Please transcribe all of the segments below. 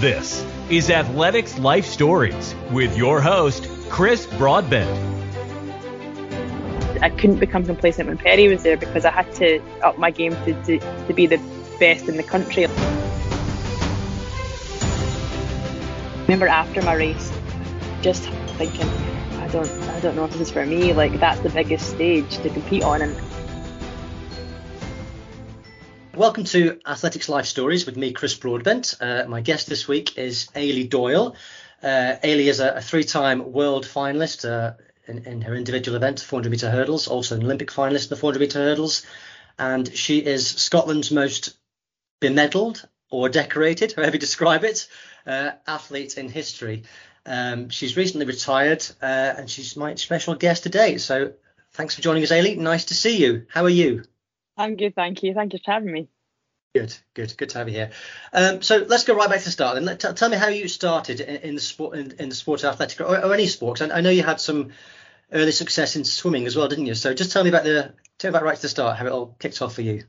This is Athletics Life Stories with your host, Chris Broadbent. I couldn't become complacent when Perri was there because I had to up my game to, to, to be the best in the country. remember after my race, just thinking, I don't, I don't know if this is for me. Like that's the biggest stage to compete on, and Welcome to Athletics Life Stories with me, Chris Broadbent. Uh, my guest this week is Eilidh Doyle. Uh, Eilidh is a, a three-time world finalist uh, in, in, her individual event, 400 meter hurdles, also an Olympic finalist in the 400 meter hurdles, and she is Scotland's most bemedaled or decorated, however you describe it, uh, athlete in history. Um, she's recently retired, uh, and she's my special guest today. So thanks for joining us, Eilidh. Nice to see you. How are you? I'm good, thank you. Thank you for having me. Good, good, good to have you here. Um, so let's go right back to the start. And t- tell me how you started in, in the sport, in, in, the sport of athletics, or, or any sports. I, I, know you had some early success in swimming as well, didn't you? So just tell me about the, tell me about right to the start, how it all kicked off for you.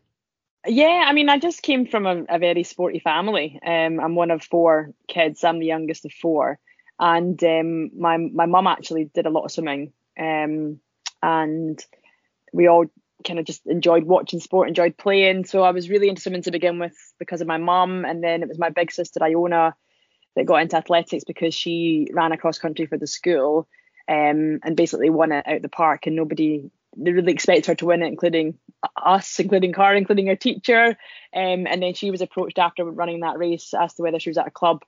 Yeah, I mean, I just came from a, a very sporty family. Um, I'm one of four kids. I'm the youngest of four, and um, my my mum actually did a lot of swimming. Um, and we all kind of just enjoyed watching sport, enjoyed playing. So I was really into swimming to begin with because of my mum, and then it was my big sister Iona that got into athletics because she ran across country for the school, um, and basically won it out the park, and nobody they really expected her to win it, including us, including her, including her teacher. Um, and then she was approached after running that race as to whether she was at a club,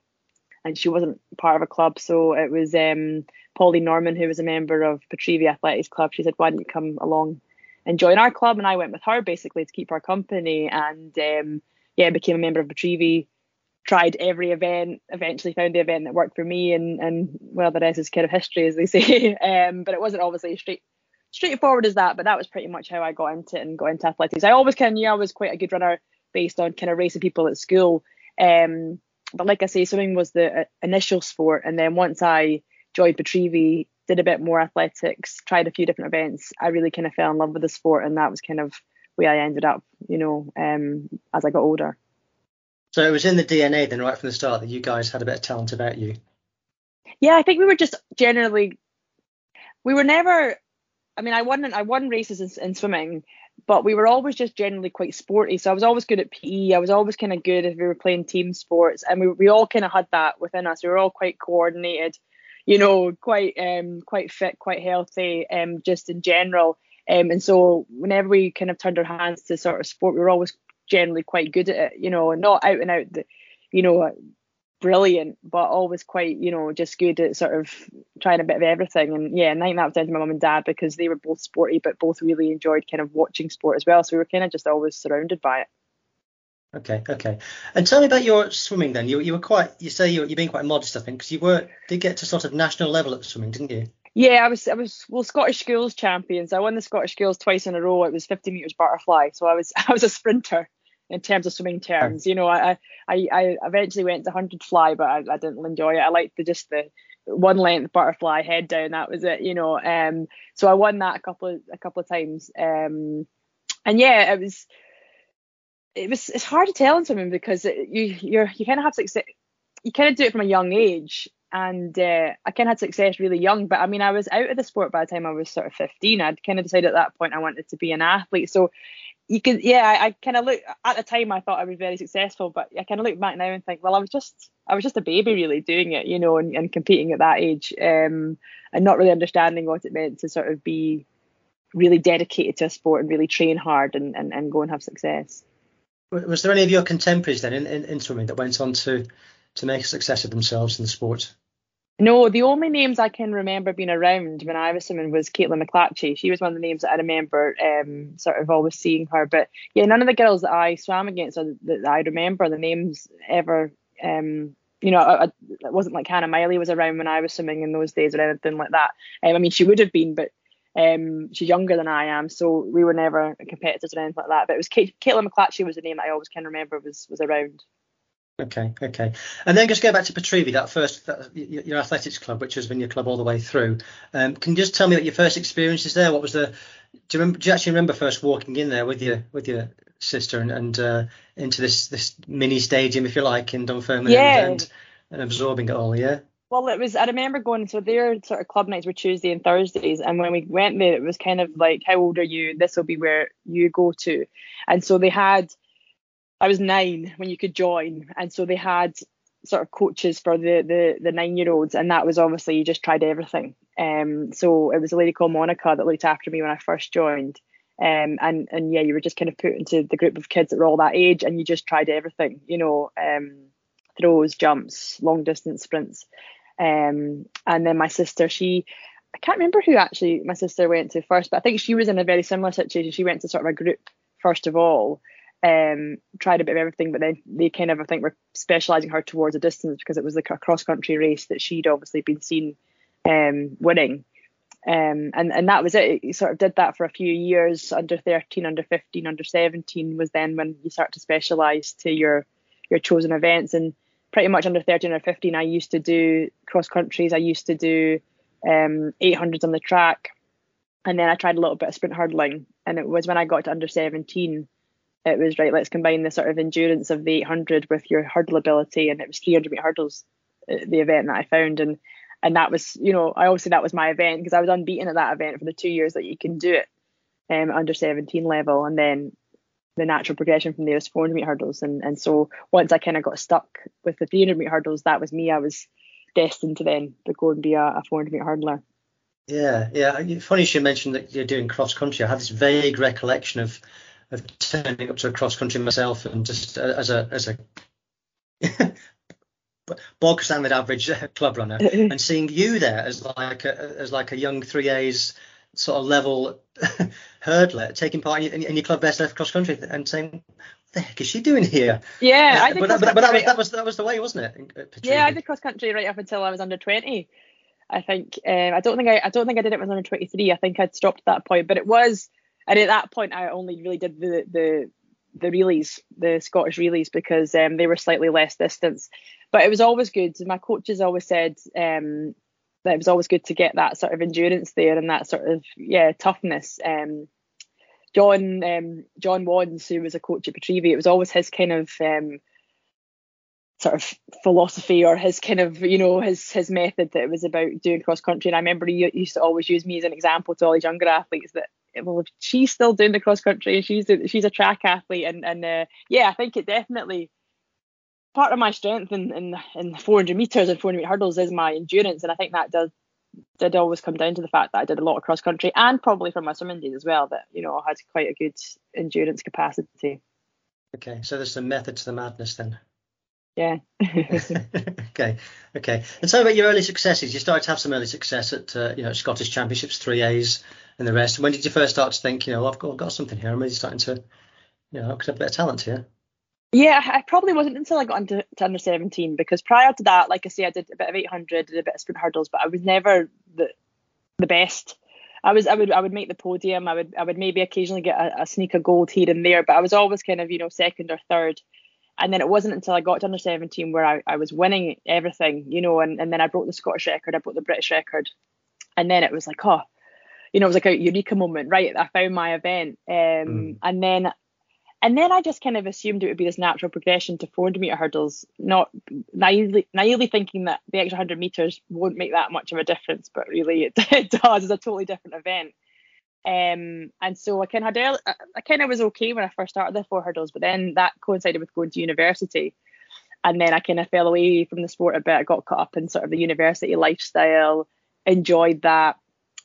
and she wasn't part of a club. So it was um, Polly Norman, who was a member of Pitreavie Athletics Club. She said, "Why don't you come along and join our club?" And I went with her basically to keep her company, and um, yeah, became a member of Pitreavie. Tried every event, eventually found the event that worked for me, and and well, the rest is kind of history, as they say. um, but it wasn't obviously straight straightforward as that, but that was pretty much how I got into it and got into athletics. I always kind of knew I was quite a good runner based on kind of racing people at school. Um, but like I say, swimming was the uh, initial sport, and then once I joined Pitreavie, did a bit more athletics, tried a few different events, I really kind of fell in love with the sport, and that was kind of where I ended up, you know, um, as I got older. So it was in the DNA then, right from the start, that you guys had a bit of talent about you. Yeah, I think we were just generally, we were never I mean, I won I won races in, in, swimming, but we were always just generally quite sporty. So I was always good at PE. I was always kind of good if we were playing team sports, and we we all kind of had that within us. We were all quite coordinated, you know, quite um quite fit, quite healthy, um just in general. Um, and so whenever we kind of turned our hands to sort of sport, we were always generally quite good at it. You know, not out and out the, you know, brilliant, but always quite, you know, just good at sort of trying a bit of everything. And yeah, and I think that was down to my mum and dad because they were both sporty, but both really enjoyed kind of watching sport as well. So we were kind of just always surrounded by it. Okay, okay. And tell me about your swimming then. You you were quite, you say you you're being quite modest, I think, because you were did get to sort of national level at swimming, didn't you? Yeah, I was I was well Scottish schools champions. I won the Scottish schools twice in a row. It was 50 meters butterfly, so I was I was a sprinter in terms of swimming terms. You know, I I, I eventually went to hundred fly, but I, I didn't enjoy it. I liked the just the one length butterfly head down. That was it. You know, um, so I won that a couple of a couple of times. Um, and yeah, it was it was it's hard to tell in swimming because it, you you're you kind of have to you kind of do it from a young age and uh, I kind of had success really young. But I mean, I was out of the sport by the time I was sort of 15. I'd kind of decided at that point I wanted to be an athlete. So you can yeah, I, I kind of look at the time I thought I was very successful, but I kind of look back now and think, well, I was just, I was just a baby really doing it, you know, and, and competing at that age, um, and not really understanding what it meant to sort of be really dedicated to a sport and really train hard and, and, and go and have success. Was there any of your contemporaries then in, in, in swimming that went on to to make a success of themselves in the sport? No, the only names I can remember being around when I was swimming was Caitlin McClatchey. She was one of the names that I remember um, sort of always seeing her. But yeah, none of the girls that I swam against or that I remember the names ever. Um, you know, I, I, it wasn't like Hannah Miley was around when I was swimming in those days or anything like that. Um, I mean, she would have been, but um, she's younger than I am, so we were never competitors or anything like that. But it was Kate, Caitlin McClatchey was the name that I always can remember was was around. Okay, okay. And then just go back to Pitreavie, that first, that, your athletics club, which has been your club all the way through. Um, can you just tell me what your first experiences there? What was the? Do you remember? Do you actually remember first walking in there with your with your sister and, and uh, into this this mini stadium, if you like, in Dunfermline yeah. and, and absorbing it all? Yeah. Well, it was. I remember going. So their sort of club nights were Tuesday and Thursdays, and when we went there, it was kind of like, "How old are you? This will be where you go to." And so they had I was nine when you could join, and so they had sort of coaches for the the, the nine year olds, and that was obviously you just tried everything. Um, so it was a lady called Monica that looked after me when I first joined. Um, and and yeah, you were just kind of put into the group of kids that were all that age, and you just tried everything, you know, um, throws, jumps, long distance sprints. Um, and then my sister, she, I can't remember who actually my sister went to first, but I think she was in a very similar situation. She went to sort of a group first of all, um, tried a bit of everything, but then they kind of I think were specialising her towards a distance because it was like a cross country race that she'd obviously been seen um, winning. Um, and and that was it. You sort of did that for a few years. Under 13, under 15, under 17 was then when you start to specialise to your your chosen events. And pretty much under 13 or 15, I used to do cross countries. I used to do um, 800s on the track, and then I tried a little bit of sprint hurdling. And it was when I got to under 17 it was right let's combine the sort of endurance of the 800 with your hurdle ability and it was 300 meter hurdles uh, the event that i found and and that was you know i say that was my event because i was unbeaten at that event for the two years that you can do it um, under 17 level and then the natural progression from there was 400 meter hurdles. And and so once i kind of got stuck with the 300 meter hurdles that was me. I was destined to then to go and be a, a 400 meter hurdler. Yeah yeah. Funny you should mention that you're doing cross country. I have this vague recollection of of turning up to a cross country myself and just uh, as a as a bog standard average club runner and seeing you there as like a, as like a young three A's sort of level hurdler taking part in, in, your club best left cross country and saying what the heck is she doing here yeah uh, but, but, but, that was that was that was the way wasn't it yeah I did cross country right up until I was under 20 I think um, I don't think I, I don't think I did it when I was under 23 I think I'd stopped at that point but it was and at that point I only really did the the the relays, the Scottish relays, because um, they were slightly less distance. But it was always good. My coaches always said um, it was always good to get that sort of endurance there and that sort of yeah toughness. Um, John um, John Wands, who was a coach at Pitreavie, it was always his kind of um, sort of philosophy or his kind of you know his his method that it was about doing cross country. And I remember he used to always use me as an example to all these younger athletes that well, she's still doing the cross country and she's she's a track athlete, and and uh, yeah, I think it definitely part of my strength in, in in 400 meters and 400 meter hurdles is my endurance, and I think that does did always come down to the fact that I did a lot of cross country and probably from my swimming days as well that you know I had quite a good endurance capacity. Okay, so there's some method to the madness then. Yeah. okay. Okay. And so about your early successes, you started to have some early success at uh, you know Scottish Championships, three A's, and the rest. When did you first start to think, you know, I've got, I've got something here? I'm really starting to, you know, I could have a bit of talent here. Yeah, I probably wasn't until I got into under 17 because prior to that, like I say, I did a bit of 800, did a bit of sprint hurdles, but I was never the the best. I was I would I would make the podium. I would I would maybe occasionally get a, a sneak of gold here and there, but I was always kind of you know second or third. And then it wasn't until I got to under 17 where I, I was winning everything, you know, and, and then I broke the Scottish record, I broke the British record. And then it was like, oh, you know, it was like a eureka moment, right? I found my event. Um, mm. And then and then I just kind of assumed it would be this natural progression to 400 meter hurdles, not naively, naively thinking that the extra 100 meters won't make that much of a difference, but really it, it does. It's a totally different event. Um, and so I kind of had, I kind of was okay when I first started the four hurdles, but then that coincided with going to university, and then I kind of fell away from the sport a bit. I got caught up in sort of the university lifestyle, enjoyed that,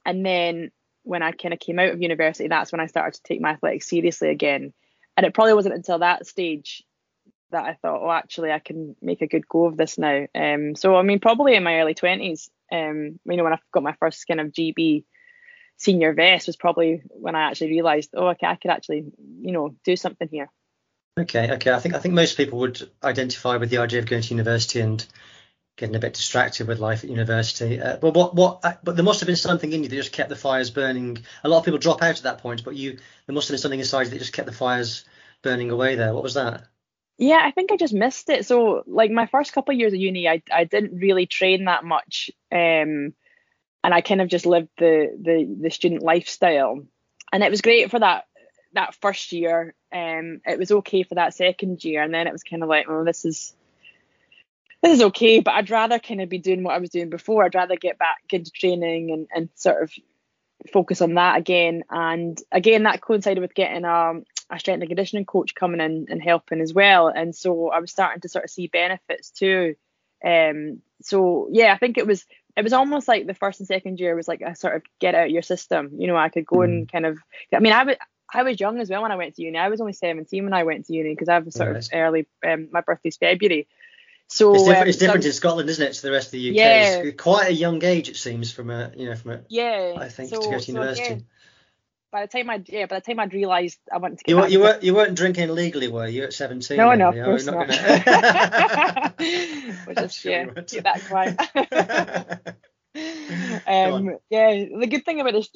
and then when I kind of came out of university, that's when I started to take my athletics seriously again and it probably wasn't until that stage that I thought, oh, actually, I can make a good go of this now. Um, so I mean, probably in my early twenties, um, you know, when I got my first kind of GB senior vest was probably when I actually realised, oh, okay, I could actually, you know, do something here. Okay, okay. I think I think most people would identify with the idea of going to university and getting a bit distracted with life at university. Uh, but what what uh, but there must have been something in you that just kept the fires burning. A lot of people drop out at that point, but you there must have been something inside that just kept the fires burning away there. What was that? Yeah, I think I just missed it. So like my first couple of years of uni, I I didn't really train that much, um, and I kind of just lived the the the student lifestyle, and it was great for that that first year. Um, it was okay for that second year, and then it was kind of like, well, this is this is okay, but I'd rather kind of be doing what I was doing before. I'd rather get back into training and, and sort of focus on that again. And again, that coincided with getting um, a strength and conditioning coach coming in and helping as well. And so I was starting to sort of see benefits too. Um, so yeah, I think it was it was almost like the first and second year was like a sort of get out your system. You know, I could go and mm. kind of. I mean, I was I was young as well when I went to uni. I was only 17 when I went to uni because I was sort right. of early. Um, my birthday's February. So it's different, um, it's different so, in Scotland, isn't it, to the rest of the UK? Yeah, it's quite a young age, it seems, from a you know from a yeah. I think so, to go to university. So by the time I yeah, by the time I'd realised I wanted to get you, you weren't you weren't drinking legally, were you at seventeen? No, no, of course not. not. We're just sure yeah, that quiet. um, yeah, the good thing about this,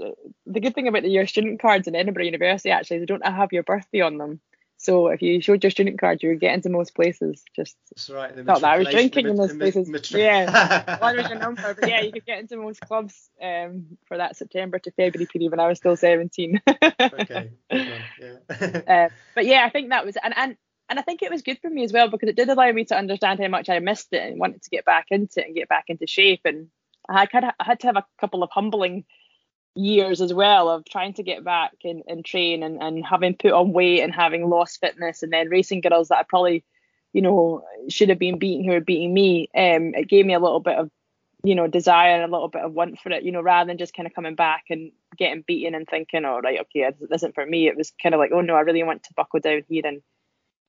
the good thing about your student cards in Edinburgh University actually is they don't have your birthday on them. So if you showed your student card, you would get into most places. Just that's right. Not that I was drinking in those places. yeah, one was your number, but yeah, you could get into most clubs um, for that September to February period when I was still 17. okay. Yeah. uh, but yeah, I think that was and and and I think it was good for me as well because it did allow me to understand how much I missed it and wanted to get back into it and get back into shape. And I had I had to have a couple of humbling years as well of trying to get back and, and train and, and having put on weight and having lost fitness and then racing girls that I probably, you know, should have been beating who were beating me. Um, it gave me a little bit of, you know, desire and a little bit of want for it, you know, rather than just kind of coming back and getting beaten and thinking, oh, right, okay, this isn't for me. It was kind of like, oh no, I really want to buckle down here and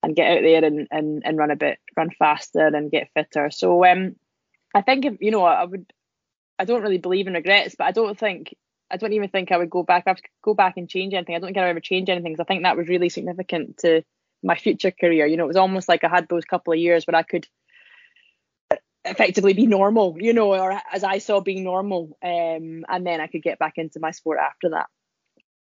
and get out there and, and, and run a bit, run faster and get fitter. So um, I think if, you know, I would, I don't really believe in regrets, but I don't think I don't even think I would go back. I would go back and change anything. I don't think I'd ever change anything because I think that was really significant to my future career. You know, it was almost like I had those couple of years where I could effectively be normal, you know, or as I saw being normal, um, and then I could get back into my sport after that.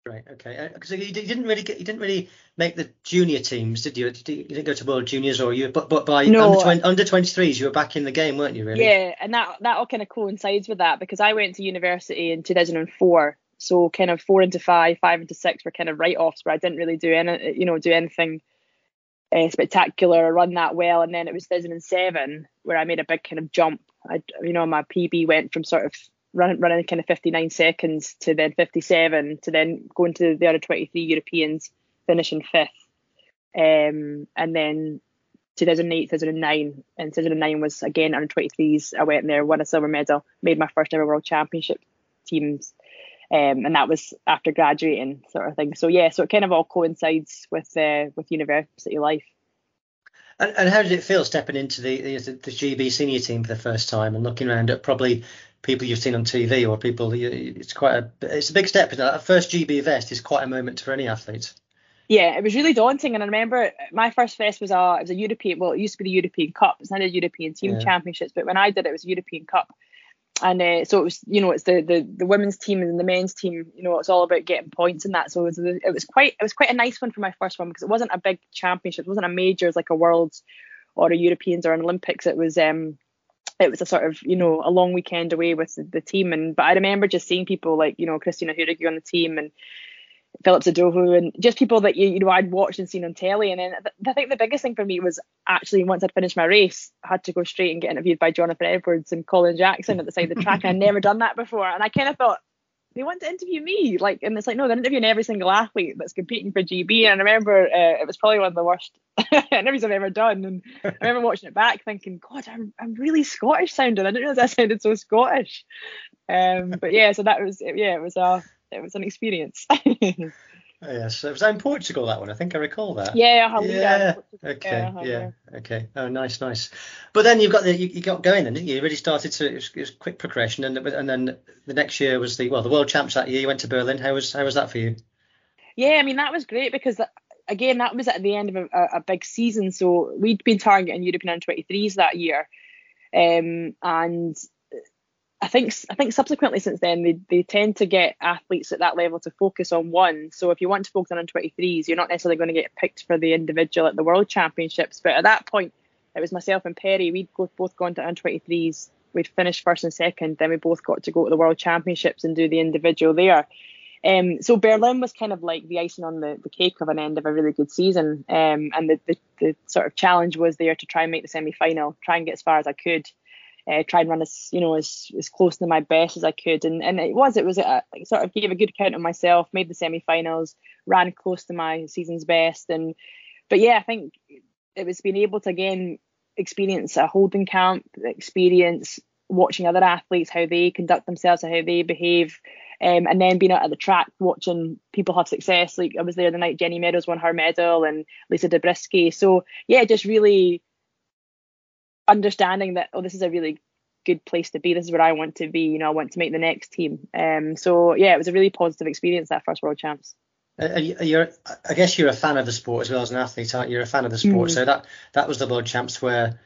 Right. Okay. Because uh, you didn't really get, you didn't really make the junior teams, did you? You didn't go to World Juniors, or you? But but by no, under 20, under 23s, you were back in the game, weren't you? Really? Yeah, and that that all kind of coincides with that because I went to university in 2004, so kind of four into five, five into six were kind of write-offs where I didn't really do any, you know, do anything uh, spectacular or run that well, and then it was 2007 where I made a big kind of jump. I, you know, my PB went from sort of running running kind of 59 seconds to then 57 to then going to the other 23 Europeans, finishing fifth. Um, and then 2008, 2009, and 2009 was again under 23s. I went there, won a silver medal, made my first ever world championship teams. Um, and that was after graduating, sort of thing. So yeah, so it kind of all coincides with uh, with university life. And, and how did it feel stepping into the, the, the GB senior team for the first time and looking around at probably people you've seen on TV or people? It's quite a it's a big step. A first GB vest is quite a moment for any athlete. Yeah, it was really daunting, and I remember my first vest was a it was a European. Well, it used to be the European Cup. It's not a European Team yeah. Championships, but when I did it, it was a European Cup. and uh, so it was, you know, it's the, the the women's team and the men's team. You know, it's all about getting points and that. So it was, it was quite it was quite a nice one for my first one because it wasn't a big championship, it wasn't a major, like a world's or a Europeans or an Olympics. It was um it was a sort of you know a long weekend away with the, the team and but I remember just seeing people like you know Christina Ohuruogu on the team and Phillips Idowu and just people that you you know I'd watched and seen on telly. And then I think the biggest thing for me was actually once I'd finished my race, I had to go straight and get interviewed by Jonathan Edwards and Colin Jackson at the side of the track. and I'd never done that before, and I kind of thought they want to interview me, like, and it's like no, they're interviewing every single athlete that's competing for GB. And I remember uh, it was probably one of the worst interviews I've ever done. And I remember watching it back, thinking, God, I'm I'm really Scottish sounding. I didn't realize I sounded so Scottish. Um, but yeah, so that was yeah, it was a it was an experience. Oh, yes, it was in Portugal that one. I think I recall that. Yeah, yeah. Okay, yeah, yeah, okay. Oh, nice, nice. But then you've got the you, you got going, then didn't you? You really started to it was, it was quick progression, and and then the next year was the well the world champs that year. You went to Berlin. How was how was that for you? Yeah, I mean that was great because again that was at the end of a, a big season, so we'd been targeting European under 23s that year, um, and I think I think subsequently since then they, they tend to get athletes at that level to focus on one. So if you want to focus on 23s, you're not necessarily going to get picked for the individual at the World Championships. But at that point, it was myself and Perri. We'd both gone to under 23s. We'd finished first and second. Then we both got to go to the World Championships and do the individual there. Um, so Berlin was kind of like the icing on the, the cake of an end of a really good season. Um, and the, the, the sort of challenge was there to try and make the semi final, try and get as far as I could uh, try and run as you know as, as close to my best as I could, and and it was it was a, I sort of gave a good account of myself, made the semi-finals, ran close to my season's best, and but yeah, I think it was being able to again experience a holding camp, experience watching other athletes how they conduct themselves and how they behave. Um, and then being out at the track watching people have success. Like I was there the night Jenny Meadows won her medal and Lisa Dobriskey. So yeah, just really understanding that oh this is a really good place to be. This is where i want to be. You know i want to make the next team. Um so yeah it was a really positive experience that first world champs. Uh, you're i guess you're a fan of the sport as well as an athlete aren't you? You're a fan of the sport. Mm. so that that was the world champs where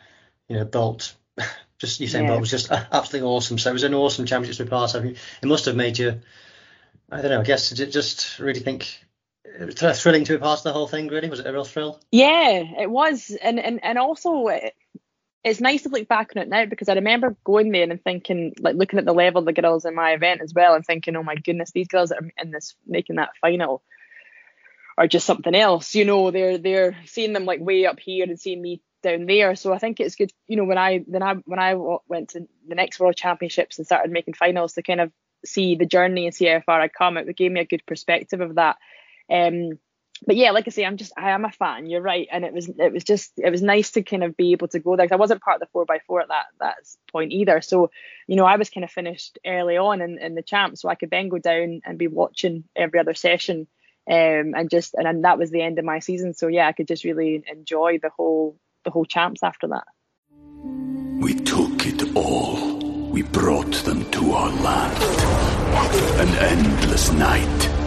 you know bolt just you saying yeah. bolt was just absolutely awesome. So it was an awesome championship to be part of. It must have made you i don't know i guess just really think it was thrilling to be part of the whole thing really? Was it a real thrill? Yeah it was. And and and also it's nice to look back on it now because I remember going there and thinking, like looking at the level of the girls in my event as well, and thinking, oh my goodness, these girls that are in this making that final are just something else. You know, they're they're seeing them like way up here and seeing me down there. So I think it's good, you know, when I then I when I went to the next World Championships and started making finals to kind of see the journey and see how far I'd come. It gave me a good perspective of that. Um, but yeah, like I say, I'm just I am a fan. You're right, and it was it was just it was nice to kind of be able to go there. Cause I wasn't part of the four by four at that that point either. So you know I was kind of finished early on in, in the champ, so I could then go down and be watching every other session, um, and just and, and that was the end of my season. So yeah, I could just really enjoy the whole the whole champs after that. We took it all. We brought them to our land. An endless night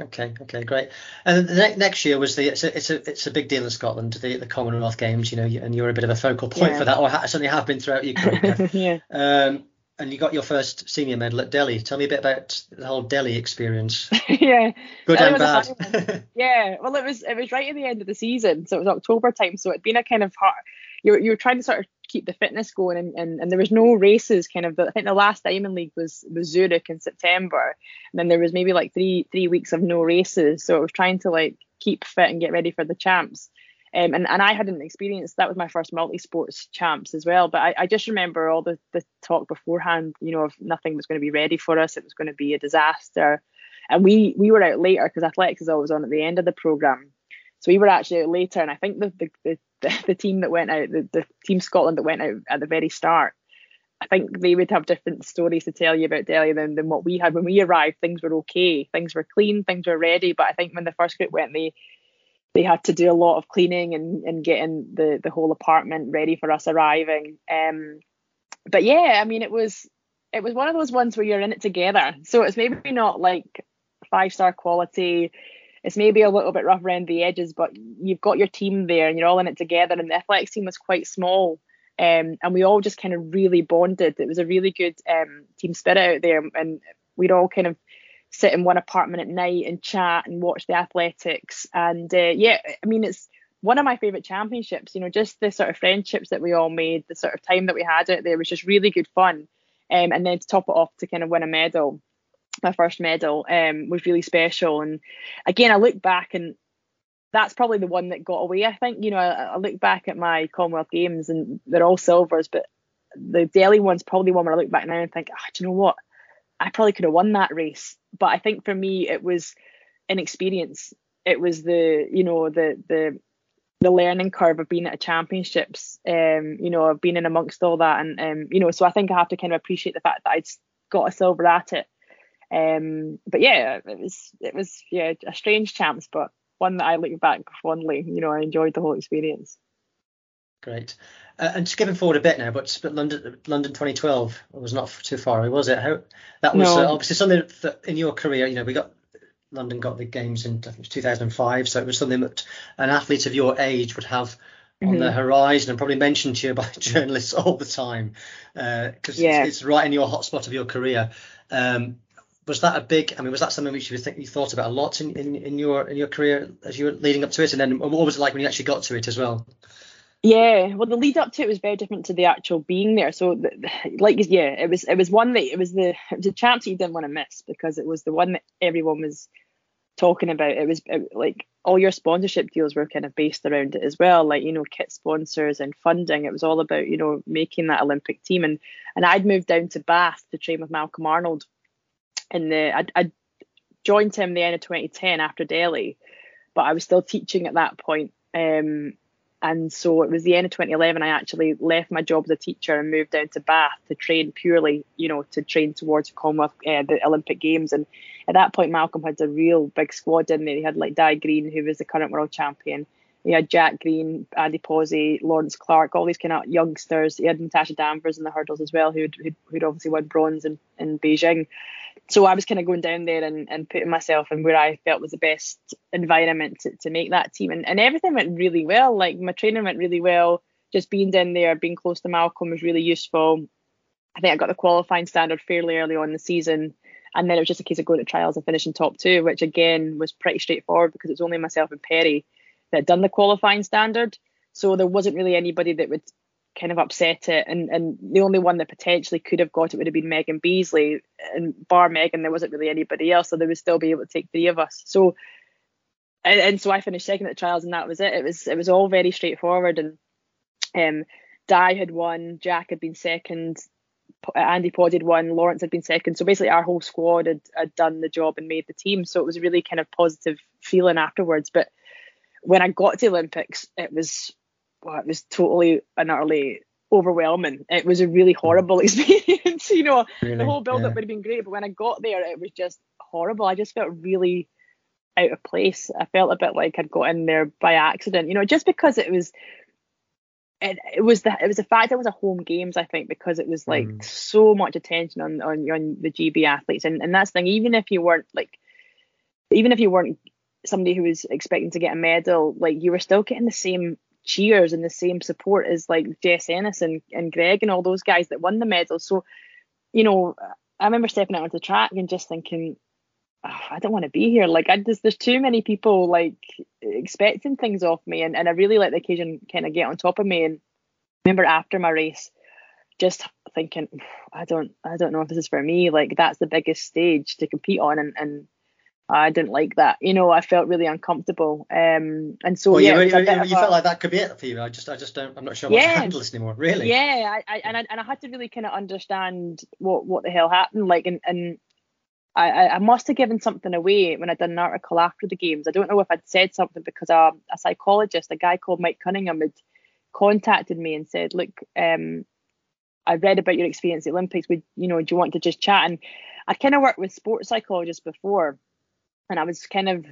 Okay, okay, great. And the ne- next year was the it's a, it's a it's a big deal in Scotland, the the Commonwealth Games, you know, and you're a bit of a focal point yeah. for that, or ha- certainly have been throughout your career. yeah. Um, and you got your first senior medal at Delhi. Tell me a bit about the whole Delhi experience. yeah. Good Delhi and bad. yeah. Well, it was it was right at the end of the season, so it was October time. So it'd been a kind of hard. You you were trying to sort of keep the fitness going. And, and, and there was no races kind of I think the last Diamond League was was Zurich in September. And then there was maybe like three three weeks of no races. So I was trying to like keep fit and get ready for the champs. Um, and, and I hadn't experienced that was my first multi-sports champs as well. But I, I just remember all the, the talk beforehand you know if nothing was going to be ready for us. It was going to be a disaster. And we we were out later because athletics is always on at the end of the program so we were actually later and I think the, the, the the, the team that went out, the, the team Scotland that went out at the very start, I think they would have different stories to tell you about Delhi than, than what we had when we arrived. Things were okay, things were clean, things were ready. But I think when the first group went, they they had to do a lot of cleaning and, and getting the the whole apartment ready for us arriving. Um, but yeah, I mean, it was it was one of those ones where you're in it together. So it's maybe not like five star quality. It's maybe a little bit rough around the edges, but you've got your team there and you're all in it together. And the athletics team was quite small. Um, and we all just kind of really bonded. It was a really good um, team spirit out there, and we'd all kind of sit in one apartment at night and chat and watch the athletics. And uh, yeah, I mean, it's one of my favorite championships. You know, just the sort of friendships that we all made, the sort of time that we had out there was just really good fun. Um, and then to top it off to kind of win a medal, my first medal, um, was really special. And again, I look back and that's probably the one that got away. I think you know I, I look back at my Commonwealth Games and they're all silvers, but the Delhi one's probably one where I look back now and think, oh, do you know what? I probably could have won that race. But I think for me it was an experience. It was the you know the the the learning curve of being at a championships, um, you know, of being in amongst all that, and um, you know, so I think I have to kind of appreciate the fact that I'd got a silver at it. Um, but yeah, it was it was yeah a strange chance, but one that I look back fondly. You know, I enjoyed the whole experience. Great. Uh, and skipping forward a bit now, but, but London, London 2012 was not too far away, was it? How that was no. uh, obviously something that in your career, you know, we got London got the games in I think it was 2005, so it was something that an athlete of your age would have on mm-hmm. the horizon and probably mentioned to you by journalists all the time because uh, yeah. it's, it's, right in your hotspot of your career. Um, was that a big? I mean, was that something which you think you thought about a lot in, in, in your in your career as you were leading up to it, and then what was it like when you actually got to it as well? Yeah, well, the lead up to it was very different to the actual being there. So, the, like, yeah, it was it was one that it was the it was a chance you didn't want to miss because it was the one that everyone was talking about. It was it, like all your sponsorship deals were kind of based around it as well, like you know, kit sponsors and funding. It was all about you know making that Olympic team, and and I'd moved down to Bath to train with Malcolm Arnold in the I, I joined him the end of 2010 after Delhi, but I was still teaching at that point. Um, and so it was the end of 2011. I actually left my job as a teacher and moved down to Bath to train purely, you know, to train towards Commonwealth, uh, the Olympic Games. And at that point, Malcolm had a real big squad in there. He had like Dai Greene, who was the current world champion. He had Jack Green, Andy Pozzi, Lawrence Clarke, all these kind of youngsters. He had Natasha Danvers in the hurdles as well, who'd, who'd, who'd obviously won bronze in, in Beijing so I was kind of going down there and, and putting myself in where I felt was the best environment to, to make that team. And, and everything went really well. Like my training went really well. Just being down there, being close to Malcolm was really useful. I think I got the qualifying standard fairly early on in the season. And then it was just a case of going to trials and finishing top two, which again was pretty straightforward because it was only myself and Perri that done the qualifying standard. So there wasn't really anybody that would kind of upset it. And and the only one that potentially could have got it would have been Meghan Beesley. And bar Meghan, there wasn't really anybody else, so they would still be able to take three of us. So and, and so I finished second at the trials, and that was it. It was it was all very straightforward. And um, Dai had won, Jack had been second, Andy Pod had won, Lawrence had been second. So basically, our whole squad had, had done the job and made the team. So it was a really kind of positive feeling afterwards. But when I got to the Olympics, it was well, it was totally and utterly overwhelming. It was a really horrible experience. you know, really? the whole build up yeah. would have been great, but when I got there, it was just horrible. I just felt really out of place. I felt a bit like I'd got in there by accident. You know, just because it was. It, it was the it was the fact it was a home games I think because it was like mm. so much attention on, on on the GB athletes and and that's the thing even if you weren't like even if you weren't somebody who was expecting to get a medal like you were still getting the same cheers and the same support as like Jess Ennis and, and Greg and all those guys that won the medals. So, you know, I remember stepping out onto the track and just thinking, oh, I don't want to be here. Like I just there's too many people like expecting things off me and, and I really let the occasion kind of get on top of me. And remember after my race, just thinking, I don't I don't know if this is for me. Like that's the biggest stage to compete on and, and I didn't like that. You know, I felt really uncomfortable. Um, and so well, yeah, you, you, you felt like that could be it for you. I just, I just don't, I'm not sure yeah, I can handle this anymore. Really? Yeah, I, I, and I, and I had to really kind of understand what, what the hell happened. Like, and, and I, I must have given something away when I did an article after the games. I don't know if I'd said something because a, a psychologist, a guy called Mike Cunningham, had contacted me and said, "Look, um, I read about your experience at the Olympics. Would you know? Do you want to just chat?" And I'd kind of worked with sports psychologists before, and I was kind of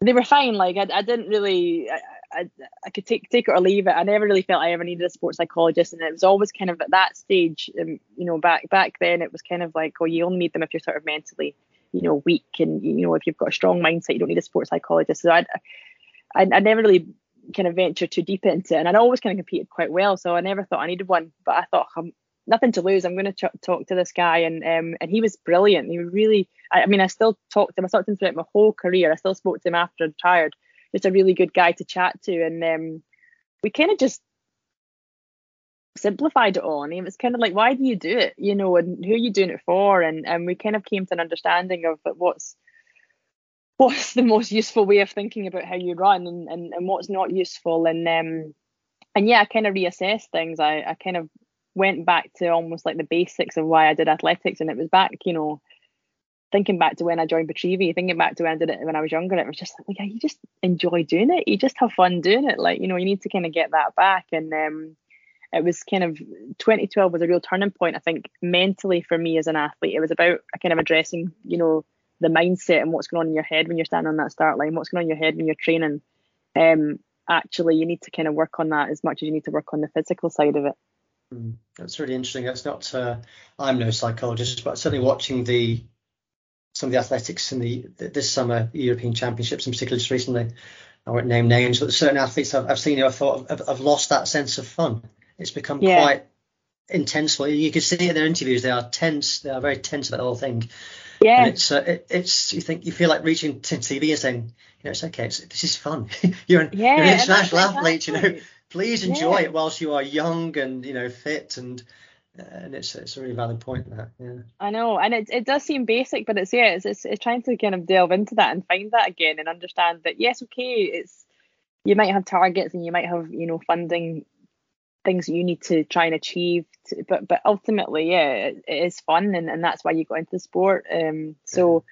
they were fine. Like I, I didn't really. I, I, I could take take it or leave it. I never really felt I ever needed a sports psychologist, and it was always kind of at that stage. Um, you know, back back then, it was kind of like, oh, you only need them if you're sort of mentally, you know, weak, and you know, if you've got a strong mindset, you don't need a sports psychologist. So I, I, I never really kind of ventured too deep into it, and I'd always kind of competed quite well, so I never thought I needed one. But I thought, I'm nothing to lose. I'm going to ch- talk to this guy, and um, and he was brilliant. He really, I, I mean, I still talked to him. I talked to him throughout my whole career. I still spoke to him after I retired. Just a really good guy to chat to, and um, we kind of just simplified it all. And it was kind of like, why do you do it? You know, and who are you doing it for? And and we kind of came to an understanding of what's what's the most useful way of thinking about how you run and, and, and what's not useful and um and yeah I kind of reassessed things I, I kind of went back to almost like the basics of why I did athletics and it was back you know thinking back to when I joined Pitreavie thinking back to when I did it when I was younger it was just like yeah, you just enjoy doing it you just have fun doing it like you know you need to kind of get that back and um it was kind of 2012 was a real turning point I think mentally for me as an athlete it was about kind of addressing you know the mindset and what's going on in your head when you're standing on that start line, what's going on in your head when you're training. Um, actually, you need to kind of work on that as much as you need to work on the physical side of it. Mm, that's really interesting. That's not. Uh, I'm no psychologist, but certainly watching the some of the athletics in the this summer European Championships, in particular just recently. I won't name names, but certain athletes I've, I've seen who I thought have, have lost that sense of fun. It's become yeah. quite intense. Well, you can see in their interviews they are tense. They are very tense about the whole thing. Yeah. And it's uh, it, it's you think you feel like reaching to TV and saying, you know, it's okay. It's, this is fun. you're an, yeah, you're an international athlete. You know, please enjoy yeah. it whilst you are young and you know fit and. Uh, and it's it's a really valid point that yeah I know and it, it does seem basic but it's yeah it's, it's it's trying to kind of delve into that and find that again and understand that yes okay it's you might have targets and you might have you know funding things that you need to try and achieve to, but but ultimately yeah it, it is fun and, and that's why you got into the sport um so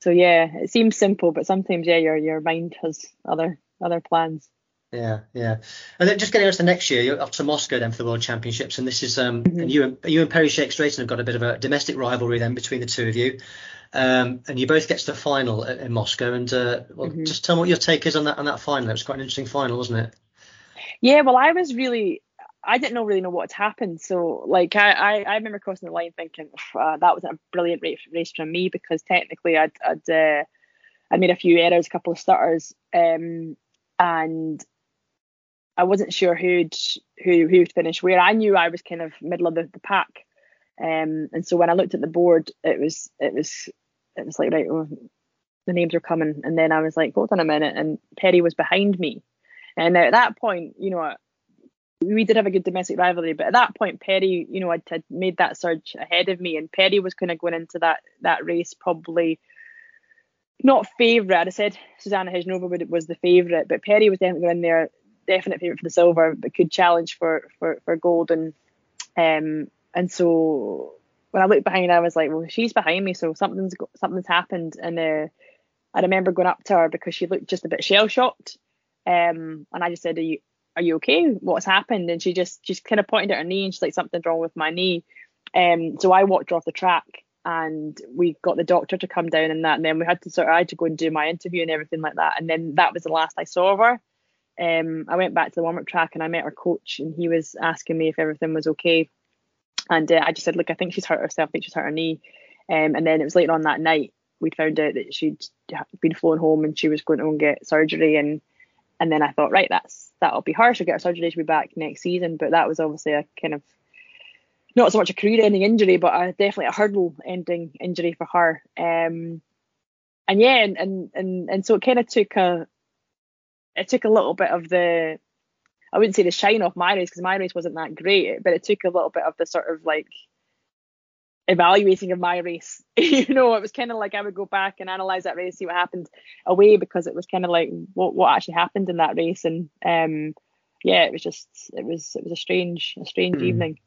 so yeah it seems simple but sometimes yeah your your mind has other other plans yeah, yeah. And then just getting on to the next year, you're off to Moscow then for the World Championships, and this is um, mm-hmm. and you and you and Perri Shakes Drayton have got a bit of a domestic rivalry then between the two of you, um, and you both get to the final in Moscow. And uh, well, mm-hmm. just tell me what your take is on that on that final. It was quite an interesting final, wasn't it? Yeah, well, I was really I didn't know really know what had happened. So like I, I, I remember crossing the line thinking uh, that was a brilliant race, race from me because technically I'd I'd uh, I made a few errors, a couple of stutters, um, and I wasn't sure who'd who who'd finish where. I knew I was kind of middle of the, the pack, um, and so when I looked at the board, it was it was it was like right, oh, the names are coming, and then I was like, hold on a minute, and Perri was behind me, and at that point, you know, we did have a good domestic rivalry, but at that point, Perri, you know, had, made that surge ahead of me, and Perri was kind of going into that that race probably not favourite. I said Zuzana Hejnova was the favourite, but Perri was definitely going there, definite favourite for the silver, but could challenge for for for gold. And um, and so when I looked behind, I was like, well, she's behind me, so something's something's happened. And uh, I remember going up to her because she looked just a bit shell shocked. Um, and I just said, "Are you are you okay? What's happened? And she just just kind of pointed at her knee and she's like, something's wrong with my knee. Um, so I walked her off the track and we got the doctor to come down and that. And then we had to sort of, I had to go and do my interview and everything like that. And then that was the last I saw of her. Um, I went back to the warm up track and I met her coach and he was asking me if everything was okay. And uh, I just said, look, I think she's hurt herself. I think she's hurt her knee. Um, and then it was later on that night we found out that she'd been flown home and she was going to go and get surgery. And and then I thought, right, that's that'll be her. She'll get her surgery. She'll be back next season. But that was obviously a kind of not so much a career-ending injury, but a, definitely a hurdle-ending injury for her. Um, and yeah, and, and and and so it kind of took a it took a little bit of the I wouldn't say the shine off my race because my race wasn't that great, but it took a little bit of the sort of like evaluating of my race. you know, it was kind of like I would go back and analyze that race, see what happened away, because it was kind of like what what actually happened in that race, and um, yeah, it was just it was it was a strange a strange mm. evening.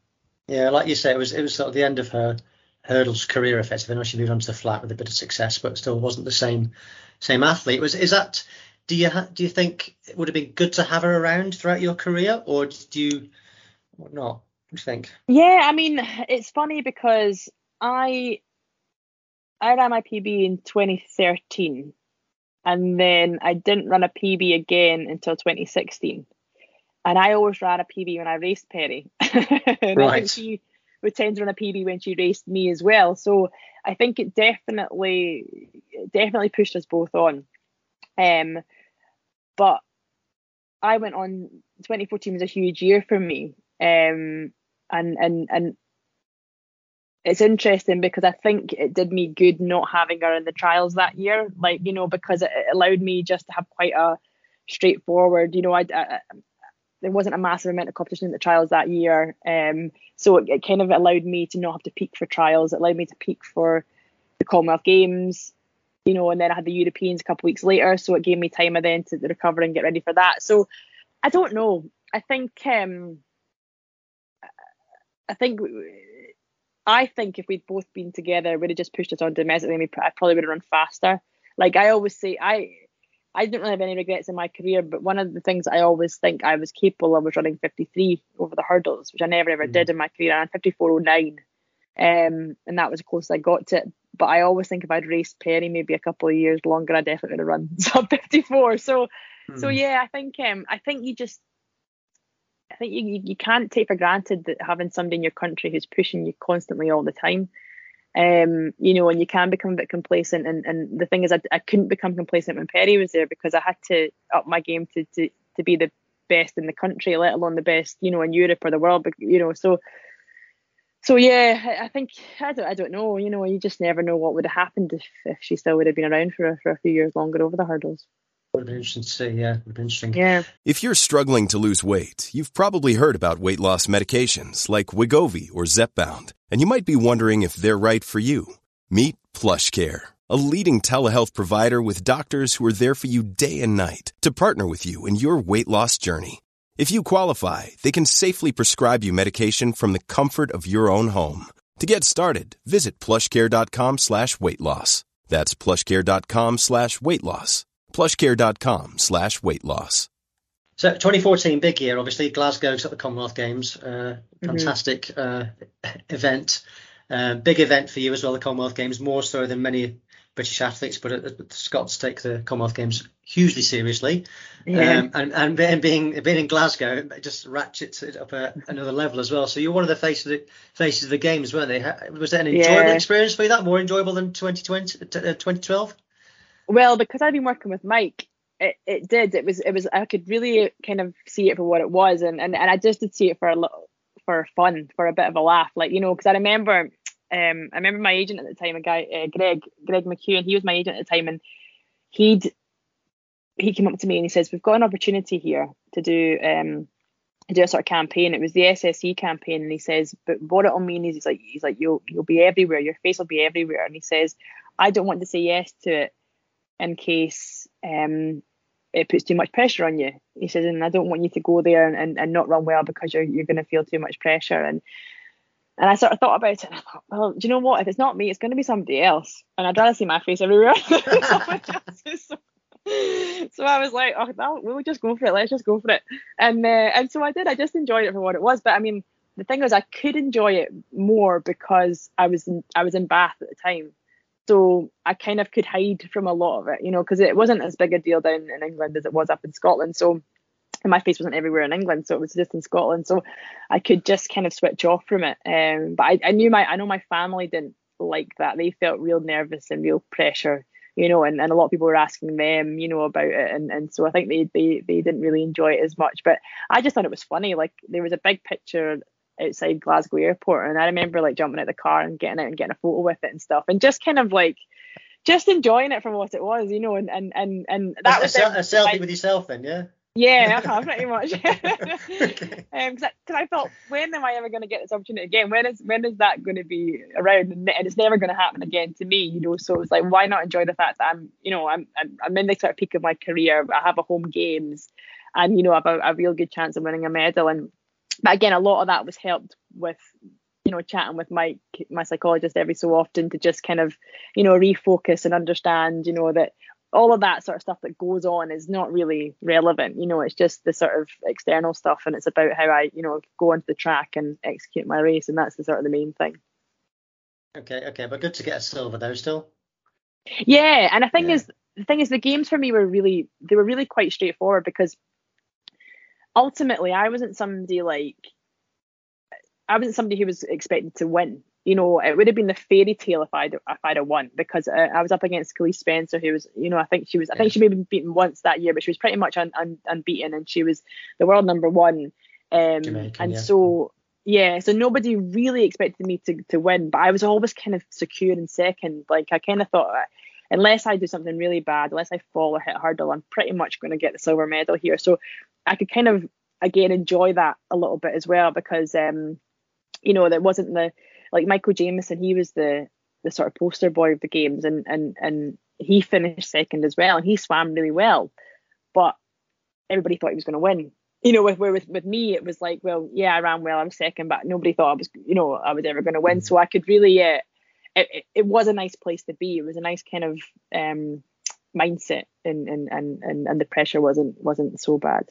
Yeah, like you say, it was it was sort of the end of her hurdles career effectively. I know she moved on to the flat with a bit of success, but still wasn't the same same athlete. Was is that? Do you ha- do you think it would have been good to have her around throughout your career, or do you or not? you think? Yeah, I mean, it's funny because I I ran my PB in 2013, and then I didn't run a PB again until 2016. And I always ran a PB when I raced Perri. and right. She would tend to run a PB when she raced me as well. So I think it definitely definitely pushed us both on. Um, but I went on 2014 was a huge year for me. Um, and and and it's interesting because I think it did me good not having her in the trials that year. Like you know, because it, allowed me just to have quite a straightforward. You know, I, I there wasn't a massive amount of competition in the trials that year. Um, so it, it, kind of allowed me to not have to peak for trials. It allowed me to peak for the Commonwealth Games, you know, and then I had the Europeans a couple of weeks later. So it gave me time then to recover and get ready for that. So I don't know. I think um, I think I think if we'd both been together, we'd have just pushed it on domestically. And we I probably would have run faster. Like I always say, I I didn't really have any regrets in my career, but one of the things I always think I was capable of was running 53 over the hurdles, which I never ever mm did in my career. I ran 54.09, um, and that was the closest I got to it. But I always think if I'd raced Perri maybe a couple of years longer, I definitely would have run sub 54. So, mm so yeah, I think um, I think you just I think you, you can't take for granted that having somebody in your country who's pushing you constantly all the time um, you know, and you can become a bit complacent. And, and the thing is, I, I couldn't become complacent when Perri was there because I had to up my game to, to, to be the best in the country, let alone the best, you know, in Europe or the world. But, you know, so, so yeah, I think, I don't, I don't know, you know, you just never know what would have happened if, if she still would have been around for, for a few years longer over the hurdles. Would be interesting to see, yeah. Would be interesting. Yeah. If you're struggling to lose weight, you've probably heard about weight loss medications like Wegovy or Zepbound, and you might be wondering if they're right for you. Meet PlushCare, a leading telehealth provider with doctors who are there for you day and night to partner with you in your weight loss journey. If you qualify, they can safely prescribe you medication from the comfort of your own home. To get started, visit plushcare.com slash weight loss. That's plushcare.com slash weight loss plushcare.com slash weight loss. So 2014, big year, obviously. Glasgow's at the Commonwealth Games. Uh, mm-hmm. fantastic mm-hmm. uh, event. Uh, big event for you as well, the Commonwealth Games, more so than many British athletes, but the Scots take the Commonwealth Games hugely seriously. Yeah. Um, and, and being, being in Glasgow, it just ratchets it up a, another level as well. So you're one of the faces of the, faces of the games, weren't they? Was that an enjoyable yeah. experience for you? That more enjoyable than 2020, 2012? Well, because I've been working with Mike, it, it did. It was it was I could really kind of see it for what it was, and and, and I just did see it for a little for fun, for a bit of a laugh, like you know, because I remember um I remember my agent at the time, a guy uh, Greg Greg McEwen, he was my agent at the time, and he'd he came up to me and he says, "We've got an opportunity here to do um to do a sort of campaign. It was the SSE campaign, and he says, but what it'll mean is he's like he's like you'll you'll be everywhere, your face will be everywhere, and he says, I don't want to say yes to it in case um, it puts too much pressure on you. He says, and I don't want you to go there and, and, and not run well because you're you're going to feel too much pressure. And and I sort of thought about it and I thought, well, do you know what? If it's not me, it's going to be somebody else. And I'd rather see my face everywhere. so, so I was like, oh, no, we'll just go for it. Let's just go for it. And uh, and so I did. I just enjoyed it for what it was. But I mean, the thing was, I could enjoy it more because I was in, I was in Bath at the time. So I kind of could hide from a lot of it, you know, because it wasn't as big a deal down in England as it was up in Scotland. So and my face wasn't everywhere in England, so it was just in Scotland. So I could just kind of switch off from it. Um, but I, I knew my I know my family didn't like that. They felt real nervous and real pressure, you know, and, and a lot of people were asking them, you know, about it. And, and so I think they, they they didn't really enjoy it as much. But I just thought it was funny. Like there was a big picture outside Glasgow Airport, and I remember like jumping out the car and getting out and getting a photo with it and stuff, and just kind of like just enjoying it from what it was, you know, and and and and that a, was a, a selfie with yourself then, yeah. Yeah, uh-huh, pretty much. okay. um, because I, I, thought, when am I ever going to get this opportunity again? When is when is that going to be around? And, it's never going to happen again to me, you know. So it's like, why not enjoy the fact that I'm, you know, I'm I'm, I'm in the sort of peak of my career. I have a home games, and you know, I have a, a real good chance of winning a medal. And but again, a lot of that was helped with you know chatting with Mike, my psychologist, every so often to just kind of you know refocus and understand you know that all of that sort of stuff that goes on is not really relevant. You know, it's just the sort of external stuff, and it's about how I you know go onto the track and execute my race, and that's the sort of the main thing. Okay, okay, but good to get a silver though still. Yeah, and the thing yeah. is, the thing is, the games for me were really they were really quite straightforward because ultimately I wasn't somebody like I wasn't somebody who was expected to win. You know, it would have been the fairy tale if I'd if I'd have won because uh, I was up against Kaliese Spencer, who was, you know, I think she was, I think she may have been beaten once that year, but she was pretty much un, un, unbeaten, and she was the world number one. Um, Jamaican, and yeah. so yeah, so nobody really expected me to to win, but I was always kind of secure in second. Like I kind of thought, uh, unless I do something really bad, unless I fall or hit a hurdle, I'm pretty much going to get the silver medal here. So I could kind of again enjoy that a little bit as well because um, you know, there wasn't the like Michael Jamieson, he was the the sort of poster boy of the games and and and he finished second as well and he swam really well. But everybody thought he was going to win. You know, with with, with me it was like, well, yeah, I ran well, I was second, but nobody thought I was, you know, I was ever going to win. So I could really, uh, it, it was a nice place to be. It was a nice kind of um, mindset, and, and and and and the pressure wasn't wasn't so bad.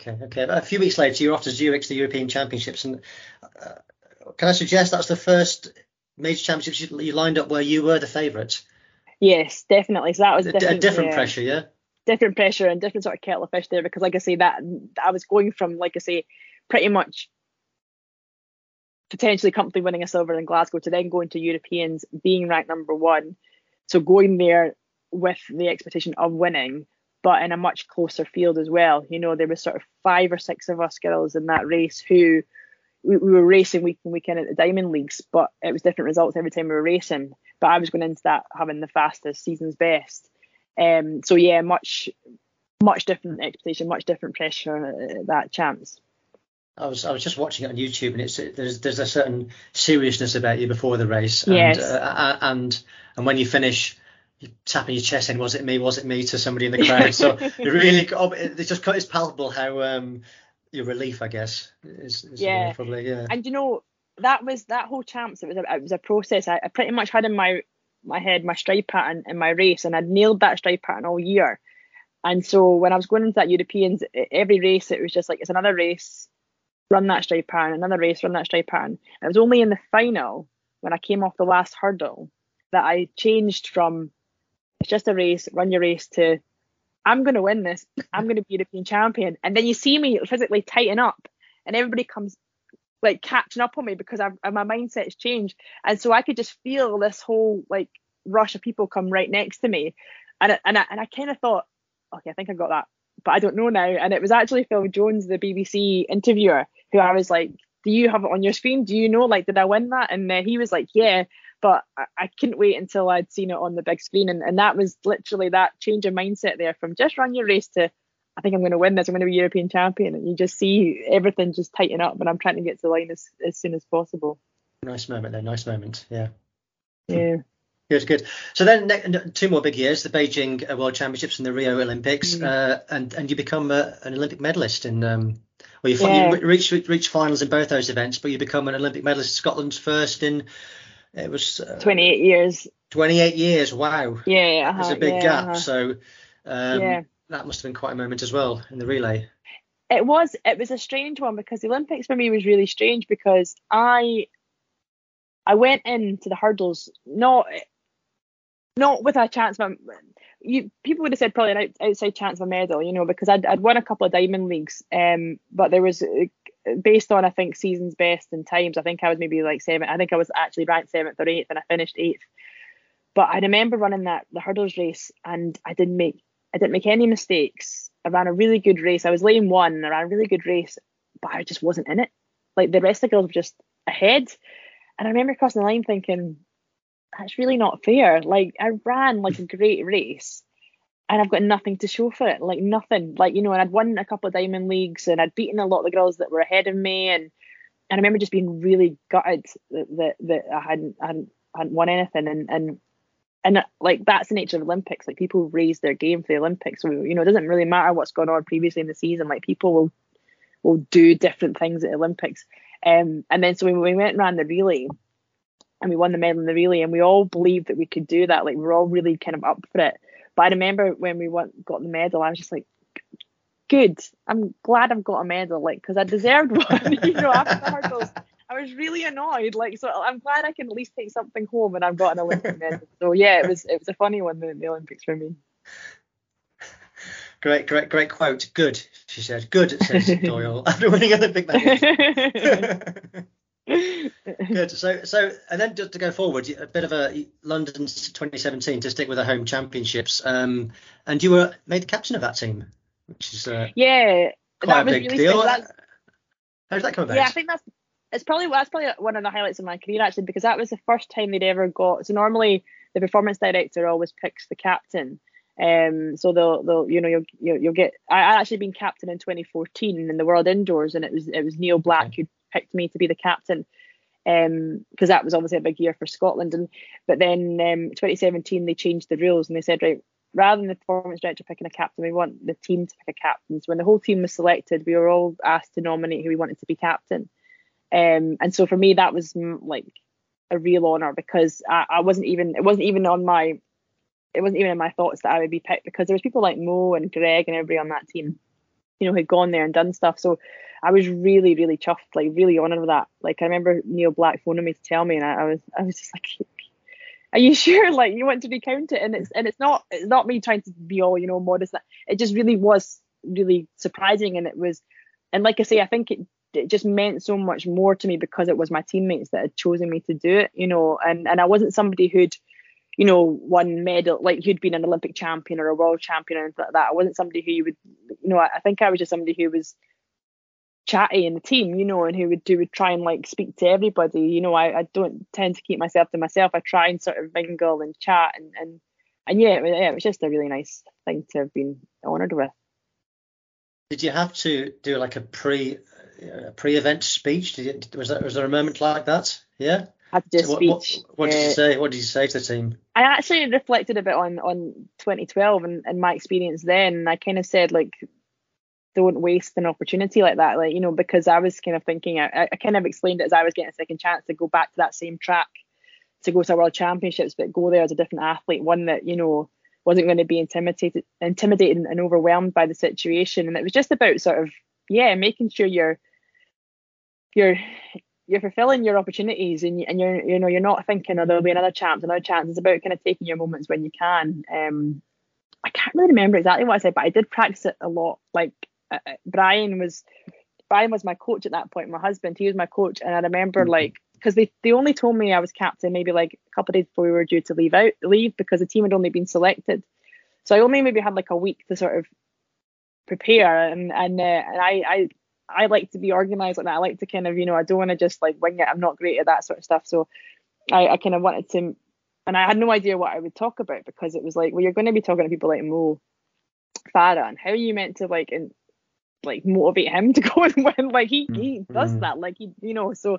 Okay, okay. A few weeks later, you're off to Zurich to the European Championships, and uh, can I suggest that's the first major championship you, lined up where you were the favourite? Yes, definitely. So that was a different, a different yeah, pressure, yeah. Different pressure and different sort of kettle of fish there because, like I say, that I was going from, like I say, pretty much potentially comfortably winning a silver in Glasgow to then going to Europeans, being ranked number one. So going there with the expectation of winning, but in a much closer field as well. You know, there was sort of five or six of us girls in that race who we, we were racing week in week in at the Diamond Leagues, but it was different results every time we were racing. But I was going into that having the fastest season's best. Um, so yeah, much much different expectation, much different pressure at that chance. I was I was just watching it on YouTube, and it's there's there's a certain seriousness about you before the race, and yes. uh, and and when you finish, you tapping your chest saying, "Was it me? Was it me?" to somebody in the crowd. so it really, it's just it's palpable how um your relief, I guess. Is, is yeah. Probably, yeah. And you know, that was that whole champs. It was a, it was a process. I, I pretty much had in my my head my stride pattern in my race, and I'd nailed that stride pattern all year. And so when I was going into that Europeans, every race it was just like it's another race, run that stride pattern, another race, run that stride pattern. And it was only in the final when I came off the last hurdle that I changed from it's just a race, run your race to I'm going to win this. I'm going to be European champion. And then you see me physically tighten up, and everybody comes like catching up on me because I've, my mindset's changed. And so I could just feel this whole like rush of people come right next to me, and and I, and I kind of thought, okay, I think I got that, but I don't know now. And it was actually Phil Jones, the BBC interviewer, who I was like, "Do you have it on your screen? Do you know? Like, did I win that?" And uh, he was like, "Yeah." But I, I, couldn't wait until I'd seen it on the big screen. And, and that was literally that change of mindset there from just run your race to I think I'm going to win this. I'm going to be European champion. And you just see everything just tighten up. And I'm trying to get to the line as, as soon as possible. Nice moment there. Nice moment. Yeah. Yeah. Good, good. So then, two more big years: the Beijing uh, World Championships and the Rio Olympics, mm. uh, and and you become a, an Olympic medalist in. Um, well, you, yeah. you reach reach finals in both those events, but you become an Olympic medalist. Scotland's first in it was uh, 28 years. 28 years. Wow. Yeah. Uh-huh, There's a big yeah, gap. Uh-huh. So um, yeah. that must have been quite a moment as well in the relay. It was. It was a strange one because the Olympics for me was really strange because I I went into the hurdles not not with a chance of you people would have said probably an outside chance of a medal, you know, because I'd, I'd won a couple of diamond leagues, um, but there was based on I think seasons best and times. I think I was maybe like seven. I think I was actually ranked seventh or eighth, and I finished eighth. But I remember running that the hurdles race, and I didn't make I didn't make any mistakes. I ran a really good race. I was lane one. I ran a really good race, but I just wasn't in it. Like the rest of the girls were just ahead, and I remember crossing the line thinking, that's really not fair. Like I ran like a great race and I've got nothing to show for it, like nothing. Like you know, and I'd won a couple of diamond leagues, and I'd beaten a lot of the girls that were ahead of me, and I remember just being really gutted that that, that I hadn't, I hadn't hadn't won anything, and and and like that's the nature of Olympics. Like people raise their game for the Olympics, so you know it doesn't really matter what's gone on previously in the season. Like people will will do different things at Olympics, um, and then so when we went and ran the relay. And we won the medal in the relay, and we all believed that we could do that. Like we we're all really kind of up for it but I remember when we went, got the medal, I was just like, good. I'm glad I've got a medal, like, because I deserved one. you know, after the hurdles, I was really annoyed. Like, so I'm glad I can at least take something home, and I've got an Olympic medal. So yeah, it was it was a funny one, the, the Olympics for me. Great, great, great quote. Good, she said. Good, says Doyle after winning Olympic medals. Good. So, so, and then just to go forward, a bit of a London 2017 to stick with the home championships. Um, and you were made the captain of that team, which is uh, yeah, quite a big really deal. How did that come about? Yeah, I think that's it's probably that's probably one of the highlights of my career actually because that was the first time they'd ever got. So normally the performance director always picks the captain. Um, so they'll, they'll, you know, you'll, you'll, you'll get. I actually been captain in 2014 in the World Indoors, and it was it was Neil Black who picked me to be the captain because um, that was obviously a big year for Scotland. And but then um, 2017 they changed the rules and they said right rather than the performance director picking a captain, we want the team to pick a captain. So when the whole team was selected, we were all asked to nominate who we wanted to be captain. Um, and so for me that was like a real honour because I, I wasn't even it wasn't even on my it wasn't even in my thoughts that I would be picked because there was people like Mo and Greg and everybody on that team, you know, who'd gone there and done stuff. So I was really, really chuffed, like really honoured with that. Like I remember Neil Black phoning me to tell me, and I, I was, I was just like, "Are you sure? Like you want to be counted?" And it's, and it's not, it's not me trying to be all, you know, modest. It just really was really surprising, and it was, and like I say, I think it, it just meant so much more to me because it was my teammates that had chosen me to do it, you know, and and I wasn't somebody who'd you know, won medal, like who'd been an Olympic champion or a world champion or anything like that. I wasn't somebody who you would, you know, I, I think I was just somebody who was chatty in the team, you know, and who would do would try and like speak to everybody. You know, I, I don't tend to keep myself to myself. I try and sort of mingle and chat and and and yeah, it was, yeah, it was just a really nice thing to have been honoured with. Did you have to do like a pre uh, pre-event speech? Did you, was that was there a moment like that? Yeah. I had to do a speech. What, what, what did you uh, say? What did you say to the team? I actually reflected a bit on on 2012 and, and my experience then. And I kind of said like don't waste an opportunity like that. Like, you know, because I was kind of thinking, I, I kind of explained it as I was getting a second chance to go back to that same track to go to world championships, but go there as a different athlete, one that, you know, wasn't going to be intimidated, intimidated and overwhelmed by the situation. And it was just about sort of, yeah, making sure you're, you're, you're fulfilling your opportunities and, and you're, you know, you're not thinking, oh, there'll be another chance, another chance. It's about kind of taking your moments when you can. Um, I can't really remember exactly what I said, but I did practice it a lot. Like uh, uh, Brian was Brian was my coach at that point. My husband, he was my coach, and I remember mm-hmm. like because they they only told me I was captain maybe like a couple of days before we were due to leave out leave because the team had only been selected. So I only maybe had like a week to sort of prepare, and and uh, and I I I like to be organized and. I like to kind of you know I don't want to just like wing it. I'm not great at that sort of stuff. So I I kind of wanted to, and I had no idea what I would talk about because it was like well you're going to be talking to people like Mo Farah and how are you meant to like and like motivate him to go and win. Like he he mm-hmm. does that. Like he you know so.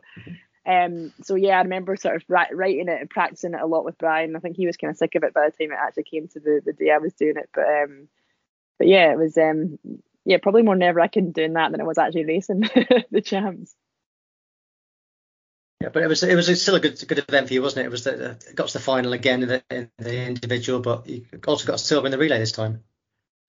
Um, so yeah, I remember sort of writing it and practicing it a lot with Brian. I think he was kind of sick of it by the time it actually came to the, the day I was doing it. But um, but yeah, it was um, yeah, probably more nerve wracking doing that than it was actually racing the champs. Yeah, but it was it was still a good good event for you, wasn't it? It was the, got to the final again in the, in the individual, but you also got silver in the relay this time.